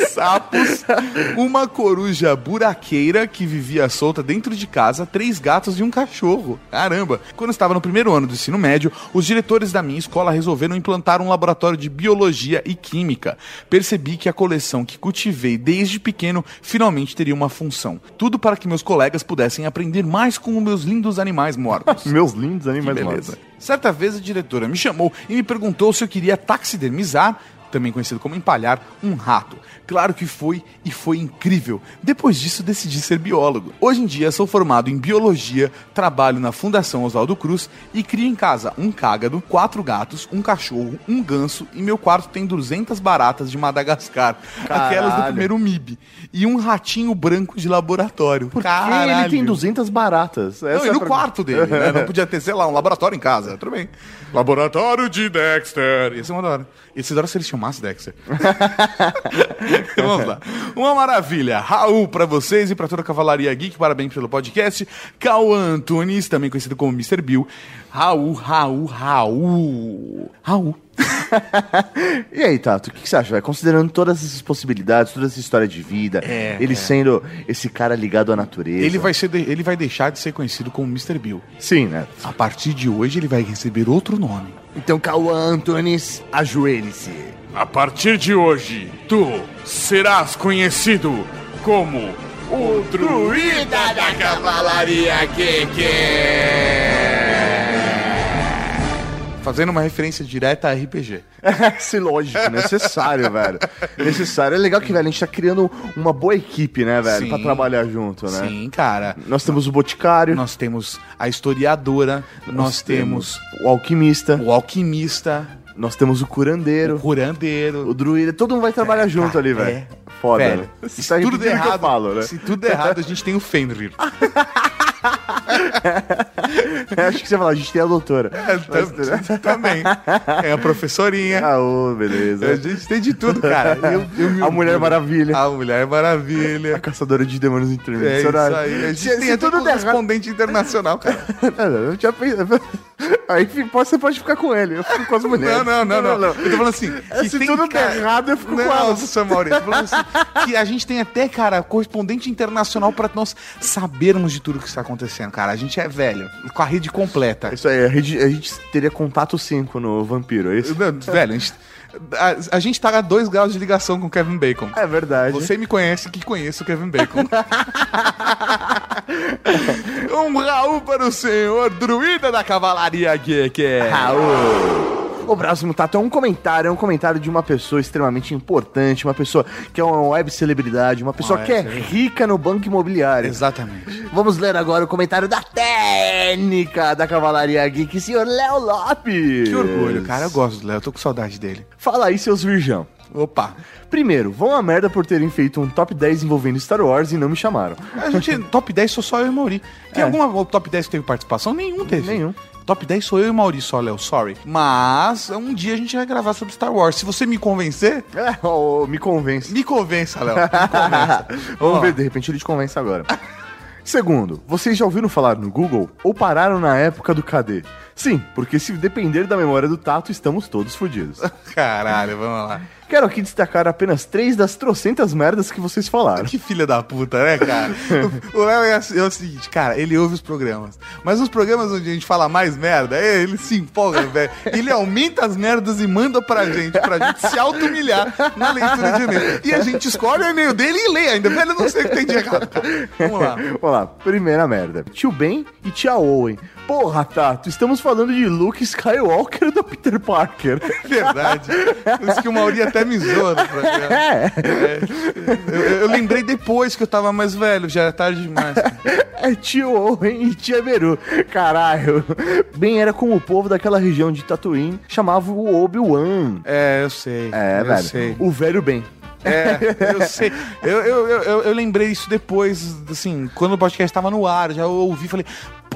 sapos, uma coruja buraqueira que vivia solta dentro de casa, três gatos e um cachorro. Caramba! Quando eu estava no primeiro ano do ensino médio, os diretores da minha escola resolveram implantar um laboratório de biologia e química. Percebi que a coleção que cultivei desde pequeno finalmente teria uma função. Tudo para que meus colegas pudessem aprender mais com os meus lindos animais mortos. meus lindos animais mortos. beleza. Certa vez a diretora me chamou e me perguntou se eu queria taxidermizar, também conhecido como empalhar, um rato. Claro que foi e foi incrível. Depois disso decidi ser biólogo. Hoje em dia sou formado em biologia, trabalho na Fundação Oswaldo Cruz e crio em casa um cágado, quatro gatos, um cachorro, um ganso e meu quarto tem 200 baratas de Madagascar, aquelas do Caralho. primeiro MIB, e um ratinho branco de laboratório. Por que ele tem 200 baratas? Não, Essa e é no quarto dele, né? Não podia ter, sei lá, um laboratório em casa. Tudo bem. Laboratório de Dexter. Ia ser uma da hora. Ia ser da hora se ele chamasse Dexter. Vamos lá. Uma maravilha. Raul pra vocês e pra toda a Cavalaria Geek. Parabéns pelo podcast. Cauã Antunes, também conhecido como Mr. Bill. Raul, Raul, Raul. Raul. E aí, Tato, o que, que você acha, velho? Considerando todas essas possibilidades, toda essa história de vida, É, ele é. sendo esse cara ligado à natureza. Ele vai, ser de- ele vai deixar de ser conhecido como Mr. Bill. Sim, né? A partir de hoje ele vai receber outro nome. Então, Cauã Antunes, ajoelhe-se. A partir de hoje, tu serás conhecido como o druida da cavalaria Geek. Fazendo uma referência direta a RPG. Se lógico, necessário, velho. Necessário. É legal que, velho, a gente tá criando uma boa equipe, né, velho? Sim. Pra trabalhar junto, né? Sim, cara. Nós temos o Boticário, Nós temos a historiadora, nós, temos o Alquimista, o alquimista, nós temos o Curandeiro, o curandeiro. o Druida. Todo mundo vai trabalhar junto cara, ali, velho. é. Foda, Velho, se aí tudo der errado, falo, né? se tudo der errado, a gente tem o Fenrir. Acho que você fala, a gente tem a doutora. Tam- Também. É a professorinha. Ah, ô, beleza. A gente tem de tudo, cara. Eu- eu A Mulher. Maravilha. A Mulher Maravilha. A caçadora de demônios É isso aí. A gente Se- tem se tudo correspondente internacional, cara. Não, não, eu já pensei. Aí você pode ficar com ele. Eu fico com as mulheres. Não, não, não, não. Eu tô falando assim. Se tudo der errado, eu fico com elas. Nossa, Maurício. Eu tô falando assim. Que a gente tem até, cara, correspondente internacional pra nós sabermos de tudo que está acontecendo, cara. A gente é velho. Com a rede completa. Isso aí, a gente, a gente teria contato 5 no Vampiro, é isso? Velho, a gente. A, a gente tá a dois graus de ligação com o Kevin Bacon. É verdade. Você me conhece que conheço o Kevin Bacon. um Raul para o senhor druida da cavalaria geek. Raul. O próximo tato é um comentário, é um comentário de uma pessoa extremamente importante, uma pessoa que é uma web celebridade, uma pessoa Uma que é rica no banco imobiliário. Exatamente. Vamos ler agora o comentário da técnica da Cavalaria Geek, senhor Léo Lopes. Que orgulho, cara. Eu gosto do Léo, eu tô com saudade dele. Fala aí, seus virgão. Opa. Primeiro, vão a merda por terem feito um top 10 envolvendo Star Wars e não me chamaram. A gente, top 10 sou só eu e Mauri. Tem É. alguma top 10 que teve participação? Nenhum teve. Nenhum. Top 10 sou eu e o Mauri só, Léo, sorry. Mas um dia a gente vai gravar sobre Star Wars. Se você me convencer, É, me convence. me convença, Léo. Vamos ver, de repente ele te convence agora. Segundo, vocês já ouviram falar no Google ou pararam na época do KD? Sim, porque se depender da memória do Tato, estamos todos fodidos. Caralho, vamos lá. Quero aqui destacar apenas três das trocentas merdas que vocês falaram. Que filha da puta, né, cara? o Léo é, assim- é o seguinte, cara, ele ouve os programas. Mas os programas onde a gente fala mais merda, é, ele se empolga, velho. Ele aumenta as merdas e manda pra gente, pra gente se auto-humilhar na leitura de e-mail. E a gente escolhe o e-mail dele e lê ainda. Velho, eu não sei o que tem de errado, cara. Vamos lá. Vamos lá, primeira merda. Tio Ben e tia Owen. Porra, Tato, estamos falando de Luke Skywalker do Peter Parker. Verdade. Por isso que o Mauri até me zoa no programa. É. É. Eu, eu lembrei depois que eu tava mais velho, já era tarde demais. É tio Owen e tia Beru. Caralho. Bem, era como o povo daquela região de Tatooine chamava o Obi-Wan. É, eu sei. É, eu velho. sei. O velho bem. É, eu sei. Eu, eu, eu, eu- lembrei isso depois, assim, quando o podcast tava no ar, já ouvi e falei,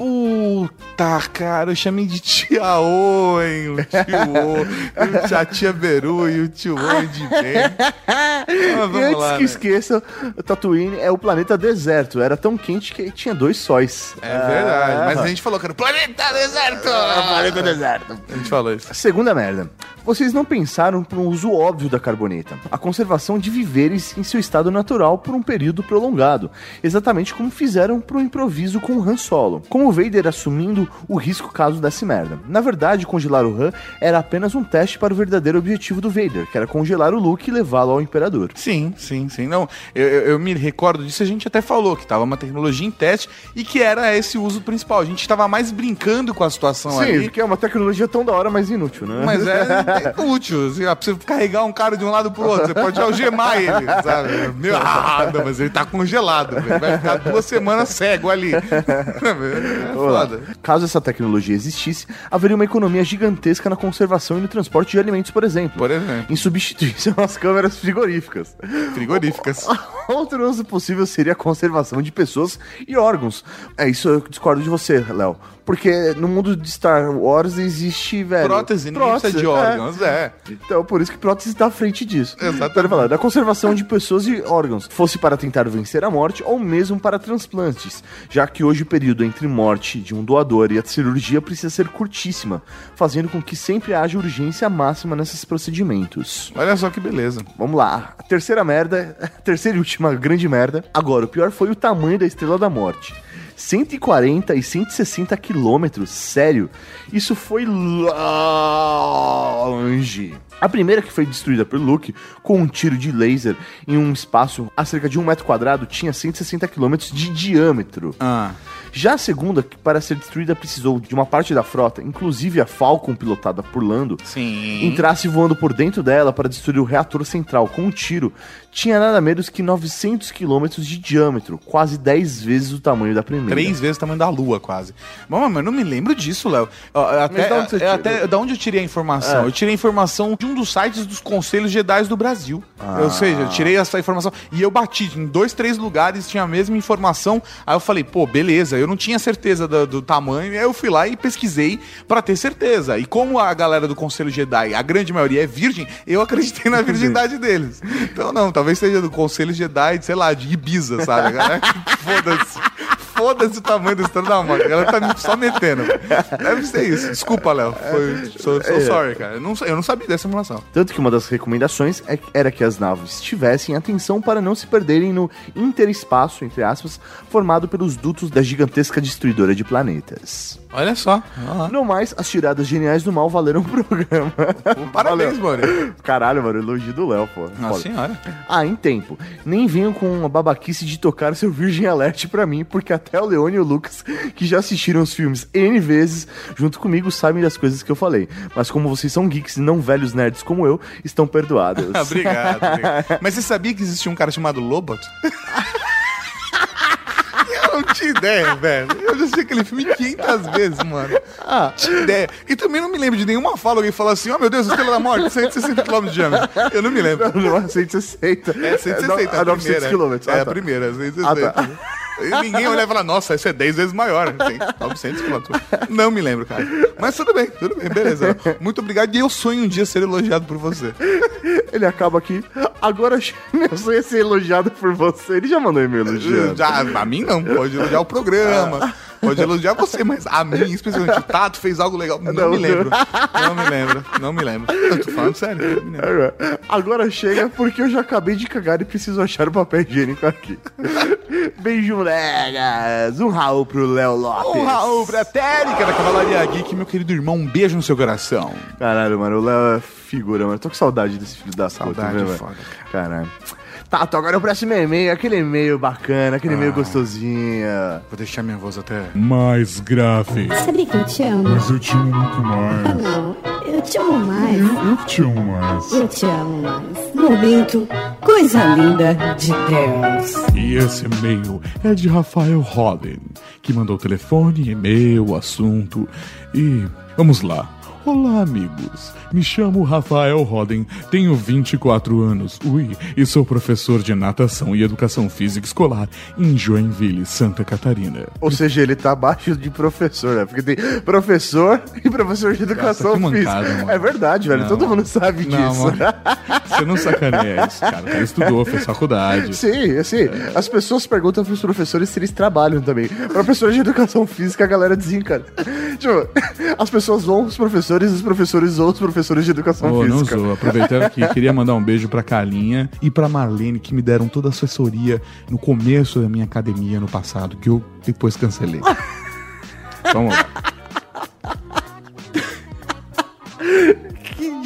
puta, cara, eu chamei de tia Owen, o tio Owen, a tia Beru e o tio Owen de bem. Mas e antes lá, que né? esqueça, Tatooine é o planeta deserto. Era tão quente que tinha dois sóis. É verdade, Ah. mas a gente falou que era o planeta deserto! planeta deserto. A gente falou isso. Segunda merda. Vocês não pensaram para um uso óbvio da carboneta. A conservação de viveres em seu estado natural por um período prolongado. Exatamente como fizeram pro improviso com o Han Solo. Com o Vader assumindo o risco caso desse merda. Na verdade, congelar o Han era apenas um teste para o verdadeiro objetivo do Vader, que era congelar o Luke e levá-lo ao Imperador. Sim, sim, sim. Não, eu, eu- me recordo disso, a gente até falou que tava uma tecnologia em teste e que era esse o uso principal. A gente tava mais brincando com a situação Sim, ali. porque é uma tecnologia tão da hora, mas inútil, né? Mas é, é útil, assim, ó, pra você carregar um cara de um lado pro outro, você pode algemar ele, sabe? Meu, ah, não, mas ele tá congelado, velho. vai ficar duas semanas cego ali. É foda. Caso essa tecnologia existisse, haveria uma economia gigantesca na conservação e no transporte de alimentos, por exemplo. Por exemplo. Em substituição às câmeras frigoríficas. Frigoríficas. Outro uso possível seria a conservação de pessoas e órgãos. É isso eu discordo de você, Léo. Porque no mundo de Star Wars existe, velho. Prótese, precisa de órgãos, é. Então, por isso que prótese está à frente disso. Exatamente. Quero falar da conservação de pessoas e órgãos, fosse para tentar vencer a morte ou mesmo para transplantes, já que hoje o período entre morte de um doador e a cirurgia precisa ser curtíssima, fazendo com que sempre haja urgência máxima nesses procedimentos. Olha só que beleza. Vamos lá, a terceira merda, a terceira e última grande merda. Agora, o pior foi o tamanho da Estrela da Morte. 140 e 160 quilômetros, sério. Isso foi longe. A primeira que foi destruída por Luke com um tiro de laser em um espaço a cerca de um metro quadrado tinha 160 quilômetros de diâmetro. Ah. Já a segunda, que para ser destruída precisou de uma parte da frota, inclusive a Falcon pilotada por Lando, Sim. entrasse voando por dentro dela para destruir o reator central com um tiro, tinha nada menos que 900 quilômetros de diâmetro, quase 10 vezes o tamanho da primeira. Três vezes o tamanho da Lua, quase. Bom, mas eu não me lembro disso, Léo. Até, da onde até da onde eu tirei a informação? É. Eu tirei a informação de um dos sites dos Conselhos Jedi do Brasil. Ou seja, eu tirei essa informação e eu bati em dois, três lugares, tinha a mesma informação. Aí eu falei, pô, beleza, eu não tinha certeza do, do tamanho, aí eu fui lá e pesquisei pra ter certeza. E como a galera do Conselho Jedi, a grande maioria é virgem, eu acreditei na virgindade deles. Então, não, talvez seja do Conselho Jedi, sei lá, de Ibiza, sabe? Foda-se. Foda-se o tamanho do Estrela da Morte. Ela tá só metendo. Deve ser isso. Desculpa, Léo. Foi- Sou, sou É. sorry, cara. Eu não, eu não sabia dessa informação. Tanto que uma das recomendações é- era que as naves tivessem atenção para não se perderem no interespaço, entre aspas, formado pelos dutos da gigantesca destruidora de planetas. Olha só. No mais, as tiradas geniais do mal valeram o programa. Parabéns, mano. Caralho, mano, elogio do Léo, pô. Nossa Foda. senhora. Ah, em tempo. Nem venham com a babaquice de tocar seu Virgin Alert pra mim, porque até o Leone e o Lucas, que já assistiram os filmes N vezes, junto comigo, sabem das coisas que eu falei. Mas como vocês são geeks e não velhos nerds como eu, estão perdoados. obrigado, obrigado. Mas você sabia que existia um cara chamado Lobot? Eu não tinha ideia, velho. Eu já assisti aquele filme 500 vezes, mano. Ah, tinha ideia. E também não me lembro de nenhuma fala alguém falar assim: oh meu Deus, Estrela da Morte, 160 km de diâmetro. Eu não me lembro. Não, é 160. É 160. É, a 900 primeira. quilômetros. É Ah, a tá. primeira, 160. Ah, tá. E ninguém olha e fala, nossa, essa é 10 vezes maior. Tem 900 quilômetros. Não me lembro, cara. Mas tudo bem, tudo bem, beleza. Muito obrigado e eu sonho um dia ser elogiado por você. Ele acaba aqui. Agora meu sonho é ser elogiado por você. Ele já mandou e-mail elogiando. Já, a mim não, pode elogiar o programa, pode elogiar você, mas a mim, especialmente, o Tato fez algo legal. Não, Não, me lembro. Não me lembro, não me lembro. Eu tô falando sério. Agora chega porque eu já acabei de cagar e preciso achar o papel higiênico aqui. Beijo, molegas. Um Raul pro Léo Lopes. Um Raul pra Térica da Cavalaria Geek, meu querido irmão, um beijo no seu coração. Caralho, mano, o Léo é figura, mano. Eu tô com saudade desse filho da Saudade puta, velho? foda, Caralho. Tato, agora o próximo e-mail, aquele e-mail bacana, aquele e-mail gostosinho. Vou deixar minha voz até. Mais grave. Sabia que eu te amo? Mas eu te amo muito Ah, mais. não. Eu te amo mais. Eu, eu te amo mais. Eu te amo mais. Momento, coisa linda de Deus. E esse e-mail é de Rafael Holden, que mandou telefone, e-mail, assunto e. Vamos lá. Olá, amigos. Me chamo Rafael Roden, tenho 24 anos, ui, e sou professor de natação e educação física escolar em Joinville, Santa Catarina. Ou seja, ele tá abaixo de professor, né? Porque tem professor e professor de educação que física. mancada. É verdade, velho. Não. Todo mundo sabe Não, disso. mano. Você não sacaneia isso, cara. Cara estudou, fez faculdade. Sim, assim, as pessoas perguntam pros professores se eles trabalham também. Professores de educação física, a galera desencara. Tipo, as pessoas zoam os professores, os professores zoam os professores de educação não física. zoa. Aproveitando aqui, queria mandar um beijo pra Carlinha e pra Marlene, que me deram toda a assessoria no começo da minha academia no passado, que eu depois cancelei. Vamos lá.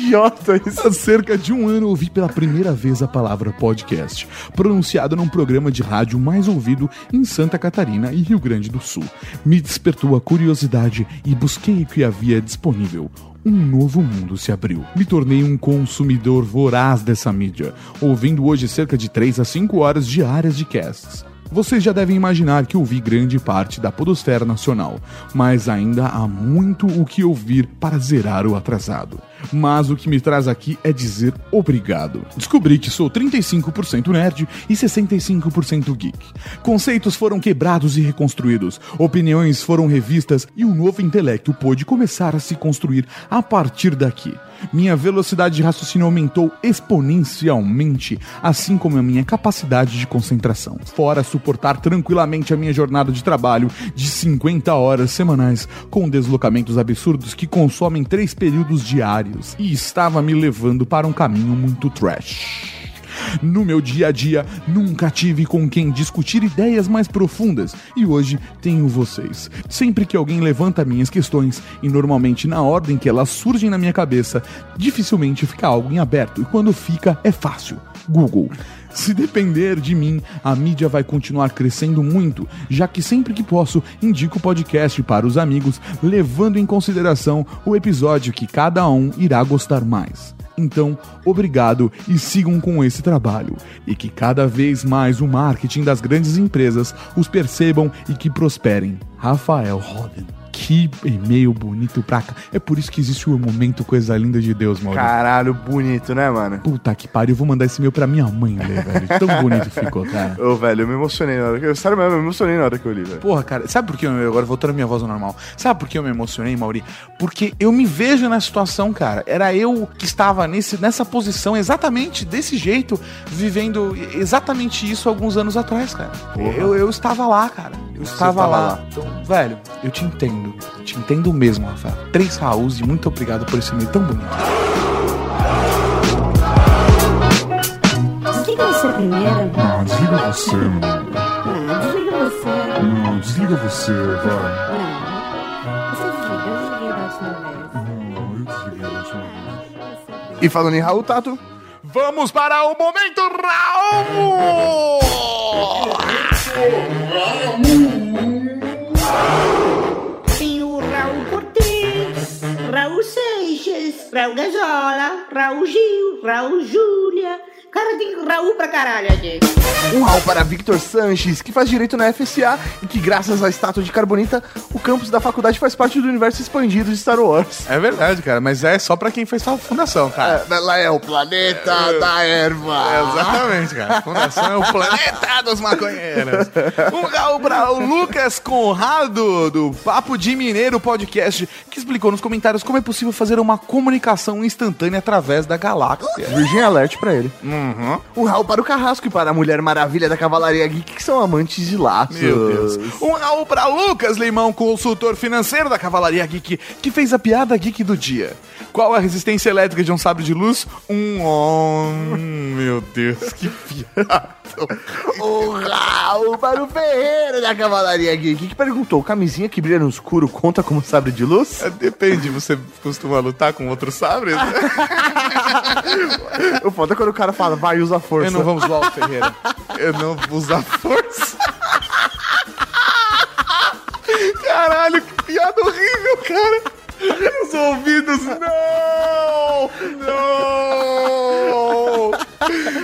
Idiota isso. Há cerca de um ano ouvi pela primeira vez a palavra podcast, pronunciada num programa de rádio mais ouvido em Santa Catarina e Rio Grande do Sul. Me despertou a curiosidade e busquei o que havia disponível. Um novo mundo se abriu. Me tornei um consumidor voraz dessa mídia, ouvindo hoje cerca de 3 a 5 horas diárias de casts. Vocês já devem imaginar que ouvi grande parte da podosfera nacional, mas ainda há muito o que ouvir para zerar o atrasado. Mas o que me traz aqui é dizer obrigado. Descobri que sou 35% nerd e 65% geek. Conceitos foram quebrados e reconstruídos, opiniões foram revistas e um novo intelecto pôde começar a se construir a partir daqui. Minha velocidade de raciocínio aumentou exponencialmente, assim como a minha capacidade de concentração. Fora suportar tranquilamente a minha jornada de trabalho de 50 horas semanais, com deslocamentos absurdos que consomem três períodos diários, e estava me levando para um caminho muito trash. No meu dia a dia, nunca tive com quem discutir ideias mais profundas e hoje tenho vocês. Sempre que alguém levanta minhas questões, e normalmente na ordem que elas surgem na minha cabeça, dificilmente fica algo em aberto, e quando fica, é fácil. Google. Se depender de mim, a mídia vai continuar crescendo muito, já que sempre que posso, indico o podcast para os amigos, levando em consideração o episódio que cada um irá gostar mais. Então, obrigado e sigam com esse trabalho. E que cada vez mais o marketing das grandes empresas os percebam e que prosperem. Rafael Roden. Que e-mail bonito pra cá. É por isso que existe o momento Coisa Linda de Deus, Maurício. Caralho, bonito, né, mano? Puta que pariu, eu vou mandar esse e-mail pra minha mãe ler, velho. Tão bonito ficou, cara. Ô, velho, eu me emocionei na hora que eu. Sério mesmo, eu me emocionei na hora que eu li, velho. Porra, cara, sabe por que eu, agora voltando à minha voz normal? Sabe por que eu me emocionei, Mauri? Porque eu me vejo nessa situação, cara. Era eu que estava nesse, nessa posição, exatamente desse jeito, vivendo exatamente isso alguns anos atrás, cara. Eu, eu estava lá, cara. Eu estava estava lá. lá. Então, velho, eu te entendo. Te entendo mesmo, Rafael. Três Raús e muito obrigado por esse e-mail tão bonito. Desliga você primeiro. Não, desliga você, mano. Não, desliga você. Não, desliga você, vai. Não. Você desliga, eu desliguei da última vez. Não, eu desliguei da última vez. E falando em Raul Tato, Vamos para o momento Raul! Tem Raul Seixas, Raul Gazola, Raul Gil, Raul Júlia. Cara, tem Raul pra caralho aqui. um Raul para Victor Sanches, que faz direito na FSA e que, graças à estátua de Carbonita, o campus da faculdade faz parte do universo expandido de Star Wars. É verdade, cara, mas é só pra quem fez a fundação, cara. Ela é o planeta da erva. É, exatamente, cara. A fundação é o planeta dos maconheiros. Um Raul para o Lucas Conrado, do Papo de Mineiro Podcast, que explicou nos comentários como é possível fazer uma comunicação instantânea através da galáxia. Virgin Alert pra ele. Um Raul para o Carrasco e para a Mulher Maravilha da Cavalaria Geek, que são amantes de laços. Meu Deus. Um Raul para Lucas Limão, consultor financeiro da Cavalaria Geek, que fez a piada geek do dia. Qual a resistência elétrica de um sabre de luz? Um on. Meu Deus, que piada. O Raul para o Ferreiro da Cavalaria Geek, que perguntou: camisinha que brilha no escuro conta como sabre de luz? É, Depende, você costuma lutar com outro sabre? o foda é quando o cara fala, vai, usa força. Eu não vou usar o Ferreira. Eu não vou usar força. Caralho, que piada horrível, cara. Os ouvidos, não! Não!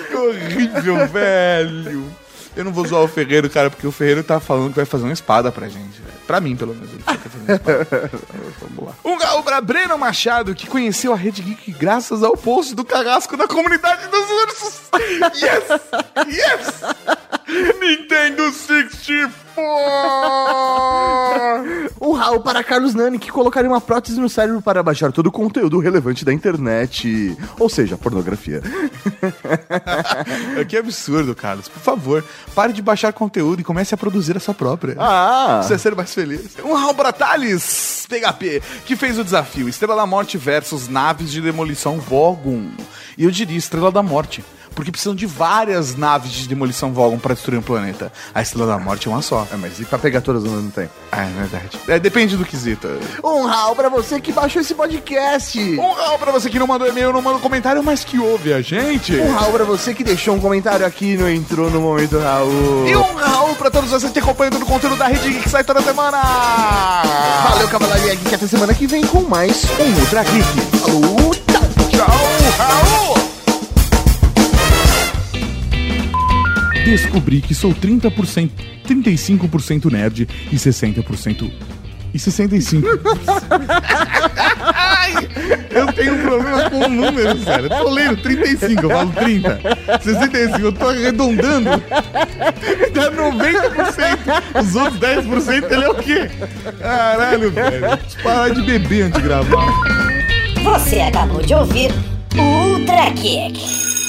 Que horrível, velho. Eu não vou zoar o Ferreiro, cara, porque o Ferreiro tá falando que vai fazer uma espada pra gente. velho. Pra mim, pelo menos. Ele vai fazer uma espada. Vamos lá. Um gaúcho pra Breno Machado, que conheceu a Rede Geek graças ao post do carrasco da comunidade dos ursos. Yes! Yes! Nintendo 64! O Raul para Carlos Nani, que colocaria uma prótese no cérebro para baixar todo o conteúdo relevante da internet. Ou seja, pornografia. que absurdo, Carlos. Por favor, pare de baixar conteúdo e comece a produzir a sua própria. Ah! Você vai ser mais feliz. Um Raul para Thales, PHP, que fez o desafio Estrela da Morte versus naves de demolição Vogon. E eu diria Estrela da Morte. Porque precisam de várias naves de demolição Vogon para destruir um planeta. A Estrela da Morte é uma só. É, mas e pra pegar todas não tem? Ah, é verdade. É, depende do quesito. Um Raul pra você que baixou esse podcast. Um Raul pra você que não mandou e-mail, não mandou comentário, mas que ouve a gente. Um Raul pra você que deixou um comentário aqui e não entrou no momento Raul. E um Raul pra todos vocês que acompanham todo o conteúdo da Rede Geek que sai toda semana. Valeu, Cavalaria Geek. Até semana que vem com mais um Ultra Geek. Falou, tchau. Tchau, Raul. Descobri que sou 30%, 35% nerd e 60% e 65. Ai, eu tenho um problema com números, cara. Eu tô lendo 35, eu falo 30. 65, eu tô arredondando. Dá 90%. Os outros 10% ele é o quê? Caralho, velho. Parar de beber antes de gravar. Você acabou de ouvir o Ultra Kick.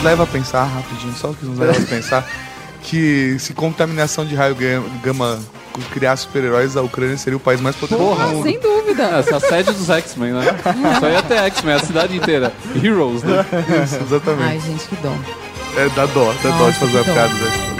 Nos leva a pensar, rapidinho, só o que nos leva a pensar, que se contaminação de raio ga- gama criar super-heróis, a Ucrânia seria o país mais poderoso do Porra, mundo. Sem dúvida. Essa é a sede dos X-Men, né? Só ia ter X-Men, a cidade inteira. Heroes, né? Isso, exatamente. Ai, gente, que dom. É, dá dó, dá dó de Nossa, fazer a dó. piada dessa.